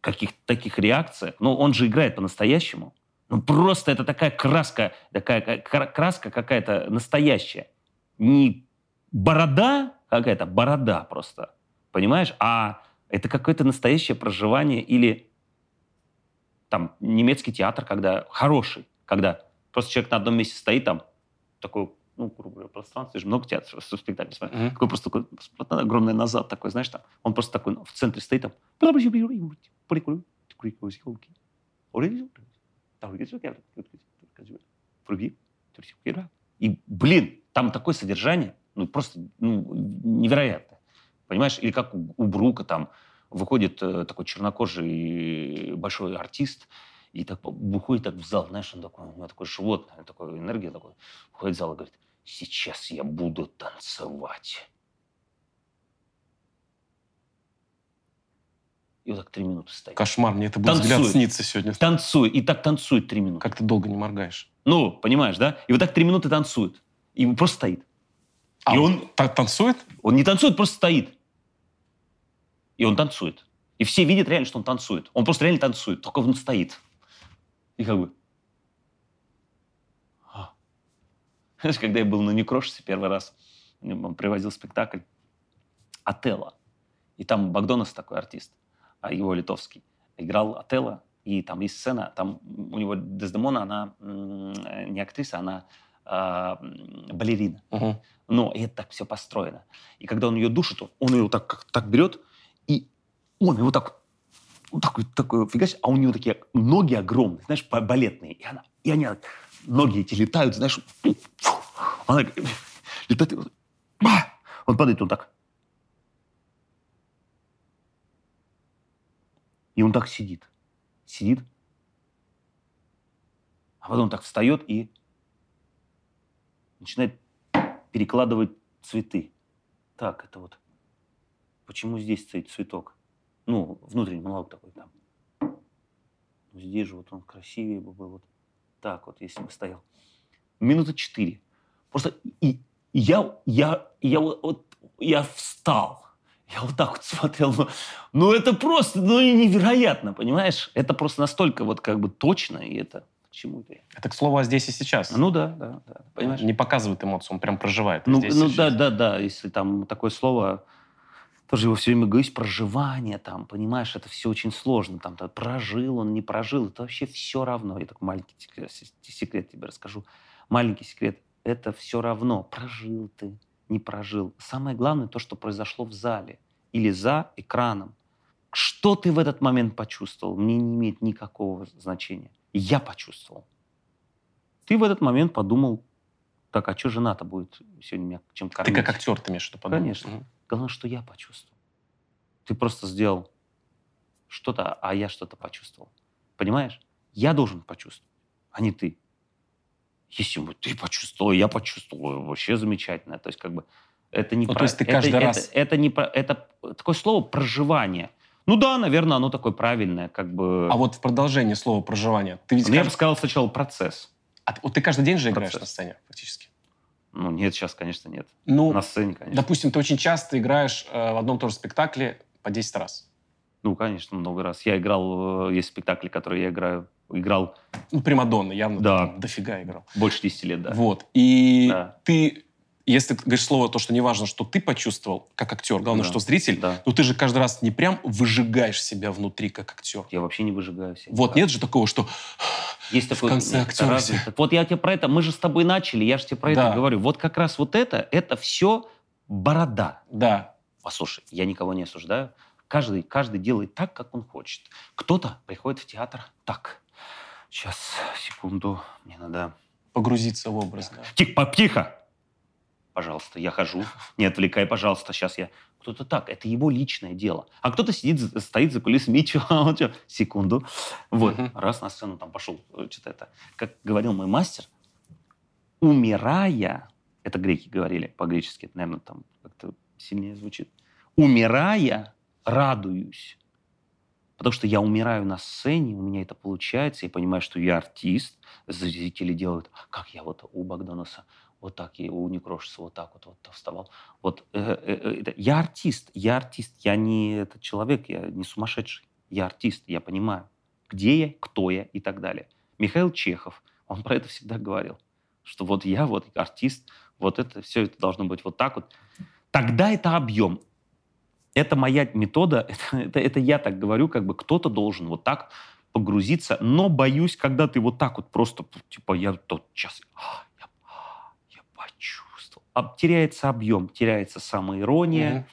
каких-то таких реакциях. Ну, он же играет по-настоящему. Ну, просто это такая краска, такая ка- кра- краска какая-то настоящая. Не борода какая-то, борода просто. Понимаешь? А это какое-то настоящее проживание или там немецкий театр, когда хороший, когда просто человек на одном месте стоит там, такой, ну, грубо говоря, пространство, же много театров, спектаклей смотрю, Мгм. такой просто такой, огромный назад такой, знаешь, там, он просто такой в центре стоит там. И, блин, там такое содержание, ну, просто ну, невероятное. Понимаешь? Или как у, у Брука там выходит э, такой чернокожий большой артист, и так выходит так в зал, знаешь, он такой, у него такой животное, такой энергия такой, входит в зал и говорит, сейчас я буду танцевать. И вот так три минуты стоит. Кошмар, мне это будет взгляд Танцует. снится сегодня. Танцует. И так танцует три минуты. Как ты долго не моргаешь. Ну, понимаешь, да? И вот так три минуты танцует. И просто стоит. А И он он- та- танцует? Он не танцует, просто стоит. И он танцует. И все видят реально, что он танцует. Он просто реально танцует, только он стоит. И как бы... А. Знаешь, когда я был на Некрошисе первый раз, он привозил спектакль «Отелло». И там Богдонос такой артист, а его литовский. Играл Отелло, и там есть сцена, там у него Дездемона, она э, не актриса, она м, балерина. Мгм. Но и это так все построено. И когда он ее душит, он, он ее так, как, так берет, и он его так, вот такой, такой фигачит, а у него такие ноги огромные, знаешь, ба- балетные. И, она, и они, ноги эти летают, знаешь, фу, она летает, он падает, он так. И он так сидит. Сидит. А потом так встает и начинает перекладывать цветы. Так, это вот. Почему здесь стоит цветок? Ну, внутренний монолог такой там. Ну, здесь же вот он красивее бы был. Вот так вот, если бы стоял. Минуты четыре. Просто и, и я, я, я вот, вот- я встал. Я вот так вот (laughs) смотрел. Ну, ну, это просто, ну, невероятно, понимаешь? Это просто настолько вот как бы точно, и это к чему-то. Это, к слову, о здесь и сейчас. Ну да, да, да. Понимаешь? Не показывает эмоцию, он прям проживает. Ну, здесь ну да, да, да, если там такое слово, тоже его все время говорить, проживание там, понимаешь, это все очень сложно. Там, то прожил он, не прожил, это вообще все равно. Я такой маленький секрет, тебе расскажу. Маленький секрет, это все равно, прожил ты, не прожил. Самое главное то, что произошло в зале или за экраном. Что ты в этот момент почувствовал, мне не имеет никакого значения. Я почувствовал. Ты в этот момент подумал, так, а что жена-то будет сегодня меня чем Ты кормить? как актер, ты имеешь виду, подумал? Конечно. Мгм. Главное, что я почувствовал. Ты просто сделал что-то, а я что-то почувствовал. Понимаешь? Я должен почувствовать, а не ты. Если бы ты почувствовал, я почувствовал, вообще замечательно. То есть как бы это не Ну, то про- есть ты это- каждый это- раз- Это, не про... Это такое слово проживание. Ну да, наверное, оно такое правильное, как бы... А вот в продолжении слова проживания, ты ведь Ну, я бы сказал сначала процесс. А ты- вот ты каждый день же играешь Процесс. на сцене, фактически. Ну, нет, сейчас, конечно, нет. Ну, На сцене, конечно. допустим, ты очень часто играешь э, в одном и том же спектакле по 10 раз. Ну, конечно, много раз. Я играл, э, есть спектакли, которые я играю, играл Ну, Примадонна, явно Да. дофига играл. больше 10 лет, да. Вот. И Да. ты, если ты говоришь слово, то, что не важно, что ты почувствовал как актер, главное, Да. что зритель, Да. ну ты же каждый раз не прям выжигаешь себя внутри как актер. Я вообще не выжигаю себя. Вот нет же такого, что Есть такой конце актера. Вот я тебе про это, мы же с тобой начали, я же тебе про Да. это говорю. Вот как раз вот это, это все борода. да, Послушай, я никого не осуждаю. Каждый, каждый делает так, как он хочет. Кто-то приходит в театр так. Сейчас, секунду, мне надо... Погрузиться в образ, да. Тихо, тихо! Пожалуйста, я хожу. Не отвлекай, пожалуйста, сейчас я... Кто-то так, это его личное дело. А кто-то сидит, стоит за кулисами, и чё, (laughs) он чё? секунду. Вот, раз на сцену там пошел, э, что-то это. Как говорил мой мастер, умирая, это греки говорили по-гречески, это, наверное, там как-то сильнее звучит, умирая, радуюсь. Потому что я умираю на сцене, у меня это получается, я понимаю, что я артист, зрители делают, как я вот у Богданаса, вот так, и у Некрошиса вот так вот, вот вставал. Вот, э, э, э, это- я артист, я артист, я не этот человек, я не сумасшедший, я артист, я понимаю, где я, кто я и так далее. Михаил Чехов, он про это всегда говорил, что вот я вот артист, вот это все это должно быть вот так вот. Тогда это объем. Это моя метода, (laughs) это, это, это я так говорю, как бы кто-то должен вот так погрузиться, но боюсь, когда ты вот так вот просто, типа, я тот час, я, я почувствовал. Теряется объем, теряется самоирония, Мгм.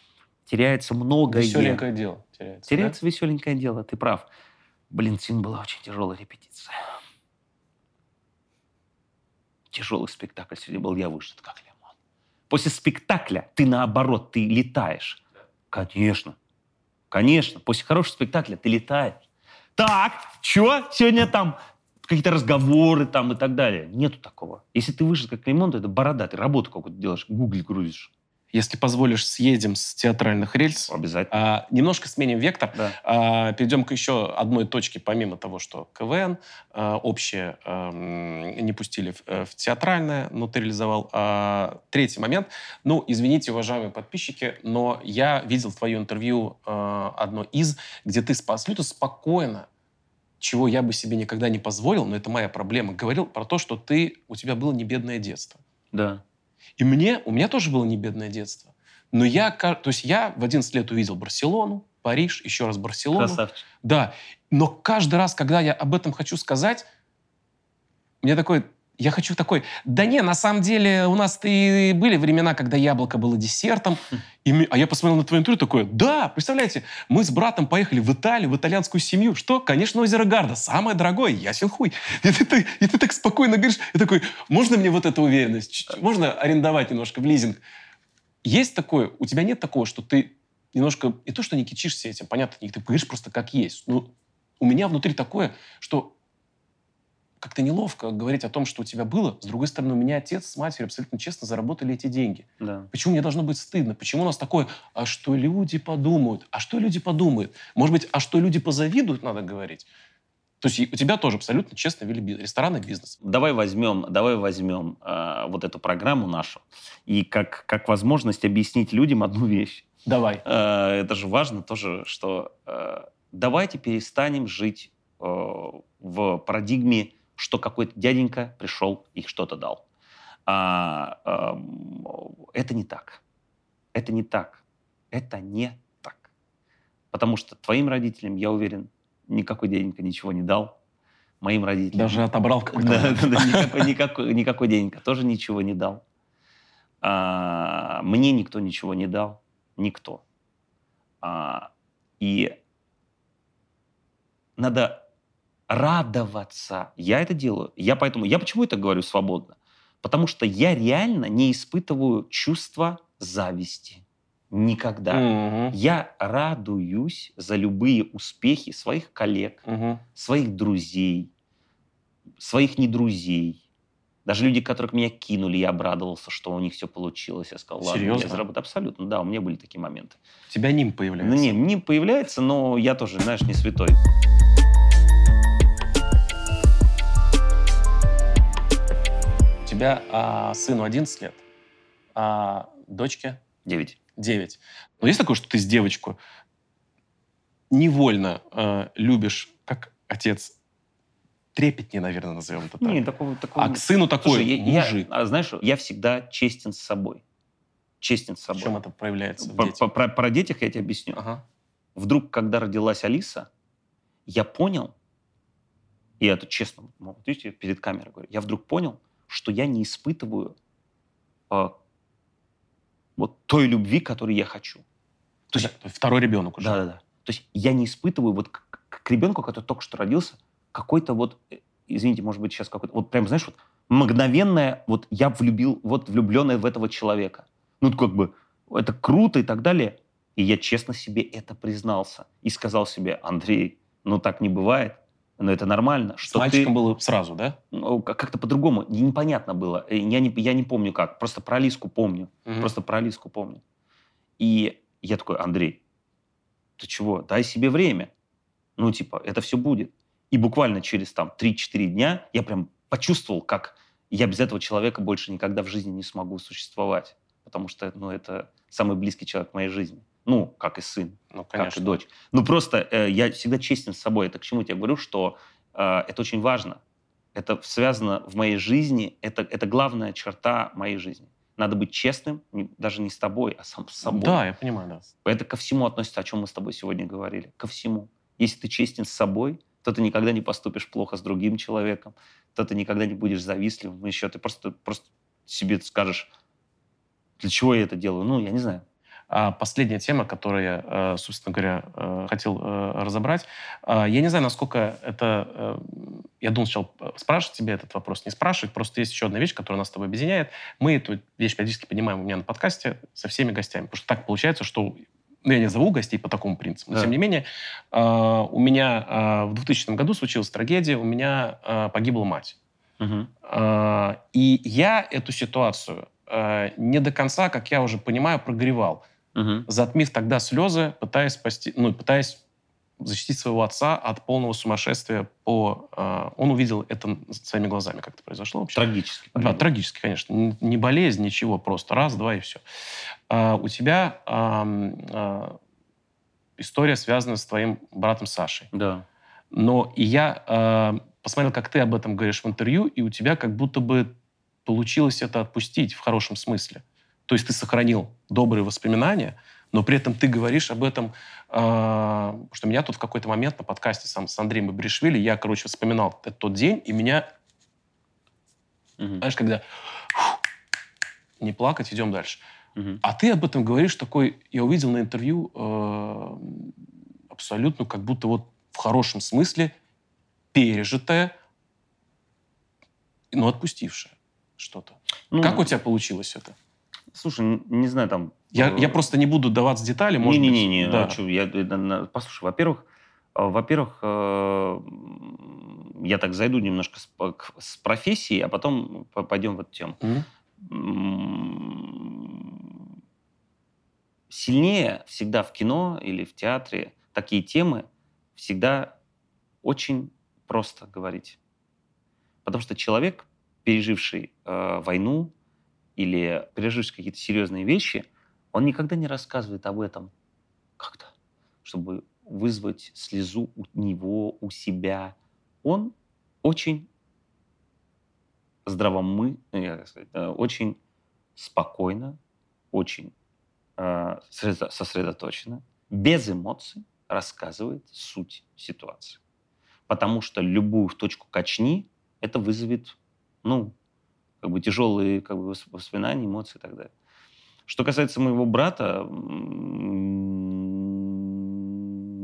теряется многое. Веселенькое дело теряется. Теряется веселенькое дело, ты прав. Блин, сегодня была очень тяжелая репетиция. Тяжелый спектакль сегодня был, я выжат как лимон. После спектакля ты наоборот, ты летаешь. Конечно, конечно. После хорошего спектакля ты летаешь. Так, что сегодня там какие-то разговоры там и так далее. Нету такого. Если ты выжат как лимон, то это борода. Ты работу какую-то делаешь, гугли грузишь. Если позволишь, съедем с театральных рельс. Обязательно. А, немножко сменим вектор. Да. А, перейдем к еще одной точке, помимо того, что КВН а, общее ам, не пустили в, э, в театральное, но ты реализовал. А, третий момент. Ну, извините, уважаемые подписчики, но я видел твое интервью а, одно из, где ты абсолютно спокойно, чего я бы себе никогда не позволил, но это моя проблема, говорил про то, что ты, у тебя было не бедное детство. Да. И мне, у меня тоже было не бедное детство. Но я, то есть я в 11 лет увидел Барселону, Париж, еще раз Барселону. Красавчик. Да. Но каждый раз, когда я об этом хочу сказать, мне такой, я хочу такой, да не, на самом деле у нас и были времена, когда яблоко было десертом. И а я посмотрел на твое интервью такой, да, представляете, мы с братом поехали в Италию, в итальянскую семью. Что? Конечно, озеро Гарда, самое дорогое, ясен хуй. И ты, ты- и ты так спокойно говоришь, я такой, можно мне вот эту уверенность? Можно арендовать немножко в лизинг? Есть такое, у тебя нет такого, что ты немножко, не то, что не кичишься этим, понятно, ты говоришь просто как есть. Ну, у меня внутри такое, что как-то неловко говорить о том, что у тебя было. С другой стороны, у меня отец с матерью абсолютно честно заработали эти деньги. Да. Почему мне должно быть стыдно? Почему у нас такое, а что люди подумают? А что люди подумают? Может быть, а что люди позавидуют, надо говорить? То есть у тебя тоже абсолютно честно вели ресторанный бизнес. Давай возьмем, давай возьмем э, вот эту программу нашу и как, как возможность объяснить людям одну вещь. Давай. Э, это же важно тоже, что э, давайте перестанем жить э, в парадигме, что какой-то дяденька пришел и что-то дал. А, эм, это не так. Это не так. Это не так. Потому что твоим родителям, я уверен, никакой дяденька ничего не дал. Моим родителям... Даже отобрал (laughs) какой-то. Да, да, да, никакой, никакой, никакой денег тоже ничего не дал. А, мне никто ничего не дал. Никто. А, и надо радоваться. Я это делаю. Я поэтому... Я почему это говорю свободно? Потому что я реально не испытываю чувства зависти. Никогда. Мгм. Я радуюсь за любые успехи своих коллег, Мгм. своих друзей, своих недрузей. Даже люди, которых меня кинули, я обрадовался, что у них все получилось. Я сказал, ладно, Серьезно? я заработаю. Абсолютно, да, у меня были такие моменты. У тебя ним Ну, появляется. не, не появляется, но я тоже, знаешь, не святой. Тебя а, сыну 11 лет, а дочке Девять. 9. Но есть такое, что ты с девочку невольно э, любишь, как отец, трепетнее, наверное, назовем это так. Не, такого, такого а к сыну такой Слушай, я- я- мужик. а знаешь, я всегда честен с собой. Честен с В собой. чем это проявляется в По- детях? про, про детях я тебе объясню. Ага. Вдруг, когда родилась Алиса, я понял, и я это честно, ну, вот видите, перед камерой говорю, я вдруг понял, что я не испытываю а, вот той любви, которую я хочу. То есть второй ребенок уже. Да, да, да. То есть я не испытываю вот к, к- к ребенку, который только что родился, какой-то вот, э, извините, может быть, сейчас какой-то, вот прям, знаешь, вот мгновенное, вот я влюбил, вот влюбленный в этого человека. Ну, как бы, это круто и так далее. И я честно себе это признался. И сказал себе, Андрей, ну так не бывает, но это нормально. С Что ты... мальчиком было сразу, да? Ну, как- как-то по-другому, не- непонятно было. Я не, я не помню как, просто про Алиску помню. Мгм. Просто про Алиску помню. И я такой, Андрей, ты чего, дай себе время. Ну, типа, это все будет. И буквально через там 3-4 дня я прям почувствовал, как я без этого человека больше никогда в жизни не смогу существовать. Потому что, ну, это самый близкий человек в моей жизни. Ну, как и сын Ну, как и дочь. Ну, просто э, я всегда честен с собой. Это к чему я тебе говорю, что э, это очень важно. Это связано в моей жизни, это, это главная черта моей жизни. Надо быть честным, не- даже не с тобой, а сам с собой. Да, я понимаю, да. Это ко всему относится, о чем мы с тобой сегодня говорили. Ко всему. Если ты честен с собой, то ты никогда не поступишь плохо с другим человеком, то ты никогда не будешь завистливым. Еще ты просто, просто себе скажешь, для чего я это делаю? Ну, я не знаю. А последняя тема, которую я, э, собственно говоря, э, хотел э, разобрать. А, Я не знаю, насколько это... э, Я думал сначала э, спрашивать тебе этот вопрос, не спрашивать. Просто есть еще одна вещь, которая нас с тобой объединяет. Мы эту вещь периодически поднимаем у меня на подкасте со всеми гостями. Потому что так получается, что ну, я не зову гостей по такому принципу. Но, Да. тем не менее, э, у меня э, в 2000 году случилась трагедия. У меня э, погибла мать. Мгм. А, И я эту ситуацию э, не до конца, как я уже понимаю, прогревал, Мгм. затмив тогда слезы, пытаясь спасти, ну, пытаясь защитить своего отца от полного сумасшествия по... э, Он увидел это своими глазами, как это произошло вообще. Трагически. Да, трагически, конечно. Н- Не болезнь, ничего, просто раз, два и все. у тебя ам, а, история связана с твоим братом Сашей. Да. Но и я э, посмотрел, как ты об этом говоришь в интервью, и у тебя как будто бы получилось это отпустить в хорошем смысле. То есть ты сохранил добрые воспоминания, но при этом ты говоришь об этом, э, что меня тут в какой-то момент на подкасте сам, с Андреем Ибришвили, я, короче, вспоминал этот тот день, и меня, Мгм. знаешь, когда не плакать, идем дальше. Мгм. А ты об этом говоришь такой, я увидел на интервью э, абсолютно как будто вот в хорошем смысле пережитое, но отпустившее что-то. Ну, как у тебя получилось это? Слушай, не знаю, там... Я, э, я просто не буду даваться детали, может быть. Не-не-не, да. а чё, я, послушай, во-первых, э, во-первых, э, я так зайду немножко с, с профессии, а потом по- пойдем в эту тему. М, Сильнее всегда в кино или в театре такие темы всегда очень просто говорить. Потому что человек, переживший э, войну или переживший какие-то серьезные вещи, он никогда не рассказывает об этом как-то, чтобы вызвать слезу у него, у себя. Он очень здравомы, э, э, очень спокойно, очень э, сосредо- сосредоточенно, без эмоций рассказывает суть ситуации. Потому что любую в точку качни, это вызовет, ну, как бы тяжелые как бы, вос- воспоминания, эмоции и так далее. Что касается моего брата,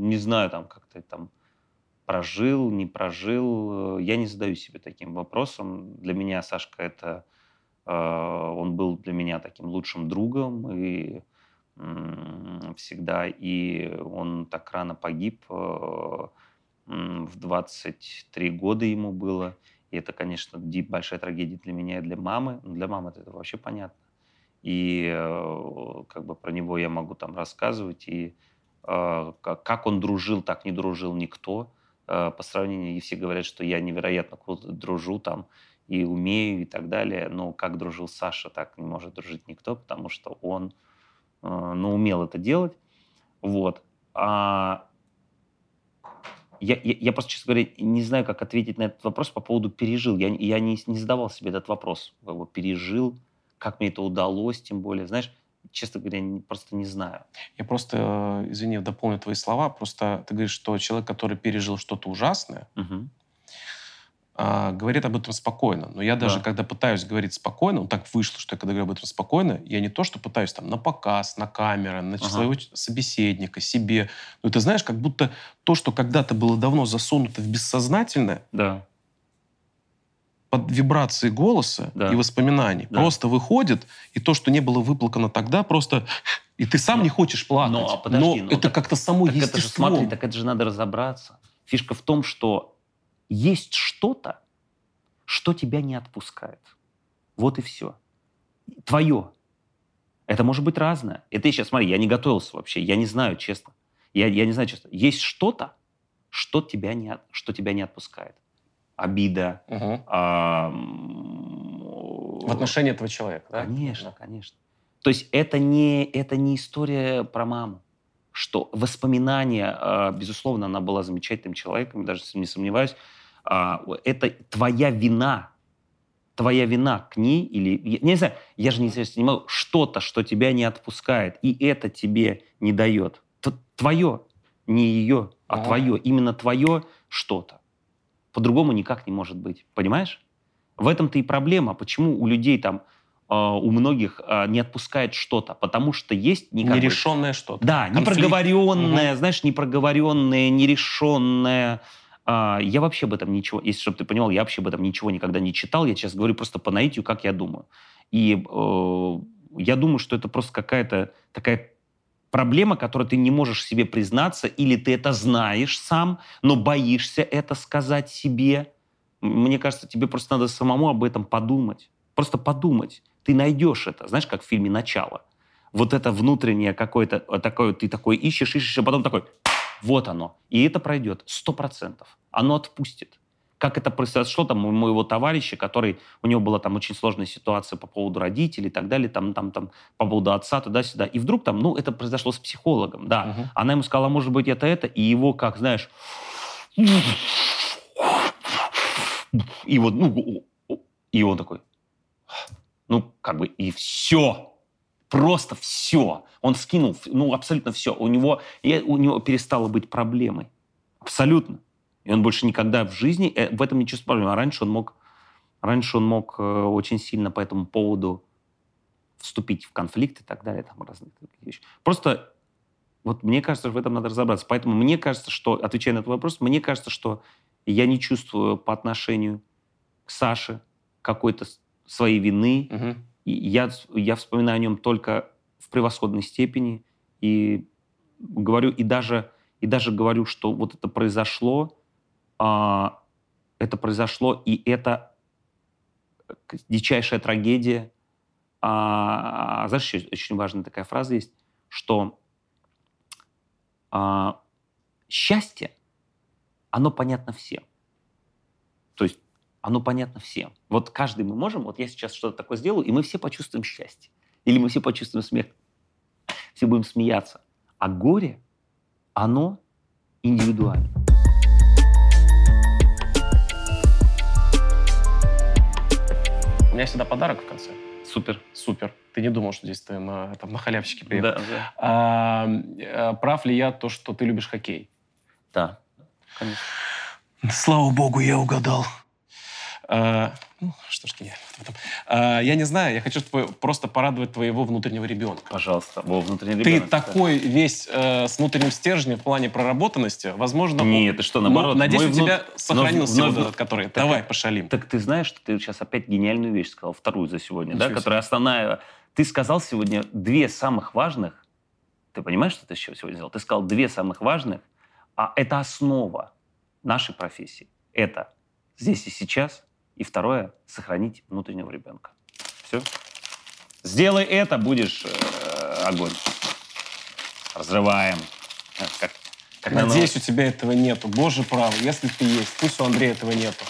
не знаю, там как-то там прожил, не прожил, я не задаю себе таким вопросом. Для меня Сашка это, э, он был для меня таким лучшим другом и всегда, и он так рано погиб, э, в 23 года ему было, и это, конечно, большая трагедия для меня и для мамы, Ну, для мамы это вообще понятно. И э, как бы про него я могу там рассказывать, и э, как, он дружил, так не дружил никто. Э, по сравнению, и все говорят, что я невероятно круто дружу там и умею и так далее, но как дружил Саша, так не может дружить никто, потому что он, ну, умел это делать. Вот. А я, я, я просто, честно говоря, не знаю, как ответить на этот вопрос по поводу пережил. Я, я не, не задавал себе этот вопрос. Бы пережил, как мне это удалось, тем более, знаешь, честно говоря, не- просто не знаю. Я просто, э, извини, дополню твои слова. Просто ты говоришь, что человек, который пережил что-то ужасное, Мгм. А, говорит об этом спокойно. Но я даже, Да. когда пытаюсь говорить спокойно, ну, так вышло, что я когда говорю об этом спокойно, я не то, что пытаюсь там на показ, на камеру, на Ага. своего собеседника, себе. Ну, ты знаешь, как будто то, что когда-то было давно засунуто в бессознательное, Да. под вибрации голоса Да. и воспоминаний Да. просто выходит, и то, что не было выплакано тогда, просто... И ты сам Но- не хочешь плакать. но, а подожди, но ну, это как-то само Так это же, смотри, так это же надо разобраться. Фишка в том, что есть что-то, что тебя не отпускает. Вот и все. Твое. Это может быть разное. Это сейчас, смотри, я не готовился вообще, я не знаю, честно. Я, я не знаю, честно. Есть что-то, что тебя не, что тебя не отпускает. Обида. А, В отношении этого человека, да? Конечно, конечно. То есть это не, это не история про маму. Что воспоминания, а, безусловно, она была замечательным человеком, даже не сомневаюсь. А, Это твоя вина. Твоя вина к ней или... Я не знаю, я же не, не могу... Что-то, что тебя не отпускает, и это тебе не дает. Твое, не ее, а Ага. твое. Именно твое что-то. По-другому никак не может быть. Понимаешь? В этом-то и проблема. Почему у людей там, э, у многих э, не отпускает что-то? Потому что есть никак бы- Нерешенное что-то. Да, непроговоренное, знаешь, непроговоренное, нерешенное. А, я вообще об этом ничего, если чтобы ты понимал, я вообще об этом ничего никогда не читал. Я сейчас говорю просто по наитию, как я думаю. И э, я думаю, что это просто какая-то такая проблема, которую ты не можешь себе признаться, или ты это знаешь сам, но боишься это сказать себе. Мне кажется, тебе просто надо самому об этом подумать. Просто подумать. Ты найдешь это. Знаешь, как в фильме «Начало». Вот это внутреннее какое-то, вот такое, ты такое ищешь, ищешь, а потом такой, вот оно. И это пройдет сто процентов. Оно отпустит. Как это произошло там у моего товарища, который, у него была там очень сложная ситуация по поводу родителей и так далее, там, там, там, по поводу отца, туда-сюда. И вдруг там, ну, это произошло с психологом, да. Мгм. Она ему сказала, может быть, это это, и его, как, знаешь, и вот, ну, и он такой, ну, как бы, и все, просто все. Он скинул, ну, абсолютно все. У него, и у него перестало быть проблемой. Абсолютно. И он больше никогда в жизни э, в этом не чувствовал проблем. А раньше он мог, раньше он мог э, очень сильно по этому поводу вступить в конфликт и так далее, там разные такие вещи. Просто вот мне кажется, в этом надо разобраться. Поэтому мне кажется, что, отвечая на этот вопрос, мне кажется, что я не чувствую по отношению к Саше какой-то своей вины. Мгм. И я, я вспоминаю о нем только в превосходной степени. И говорю, и даже, и даже говорю, что вот это произошло, а, это произошло, и это к- дичайшая трагедия. А, знаешь, еще очень важная такая фраза есть, что а, счастье, оно понятно всем. То есть оно понятно всем. Вот каждый мы можем, вот я сейчас что-то такое сделаю, и мы все почувствуем счастье. Или мы все почувствуем смех. Все будем смеяться. А горе, оно индивидуально. У меня всегда подарок в конце. Супер. Супер. Ты не думал, что здесь ты на, там, на халявчике приехал. Да, да. А, э, прав ли я то, что ты любишь хоккей? Да, конечно. Слава богу, я угадал. А, ну, что ж этом. А, я не знаю, я хочу твой- просто порадовать твоего внутреннего ребенка. Пожалуйста. Во, внутренний Ты ребенок. такой весь э, с внутренним стержнем в плане проработанности, возможно... Нет, ты что, ну, наоборот. надеюсь, мой у внут- тебя сохранился но- вот этот, который... Так- Давай, пошалим. Так ты знаешь, что ты сейчас опять гениальную вещь сказал, вторую за сегодня, да, Ничего себе. которая основная. Ты сказал сегодня две самых важных. Ты понимаешь, что ты еще сегодня сделал? Ты сказал две самых важных, а это основа нашей профессии. Это здесь и сейчас, и второе — сохранить внутреннего ребенка. Все. Сделай это, будешь э, огонь. Разрываем. Э, Как, как на Надеюсь, у тебя этого нету. Боже правый, если ты есть, пусть у Андрея этого нету.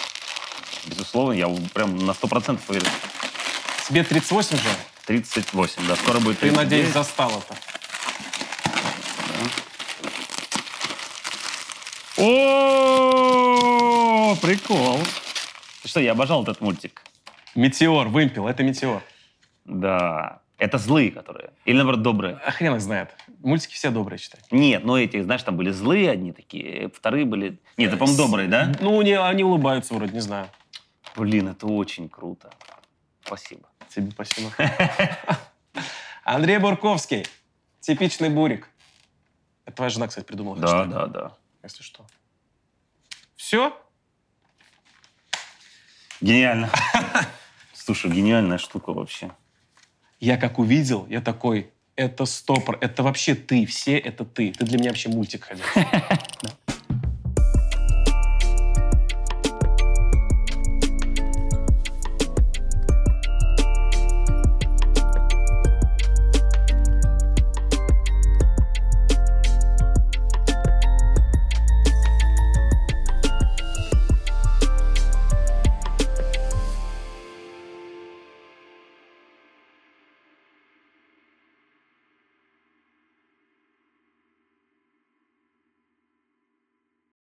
Безусловно, я прям на 100% уверен. Тебе 38 же? 38, да, скоро будет Ты, 39. надеюсь, застал это. О, прикол. Что, я обожал этот мультик. Метеор, вымпел, это метеор. Да. Это злые, которые. Или, наоборот, добрые. А хрен их знает. Мультики все добрые, считай. Нет, ну эти, знаешь, там были злые одни такие, вторые были... Нет, это, по-моему, добрые, да? Ну, не, они улыбаются вроде, не знаю. Блин, это очень круто. Спасибо. Тебе спасибо. (laughs) Андрей Бурковский. Типичный бурик. Это твоя жена, кстати, придумала. Да, да, да. Если что. Все? Гениально. Слушай, гениальная штука вообще. Я как увидел, я такой, это стопор, это вообще ты, все это ты. Ты для меня вообще мультик ходил. (laughs)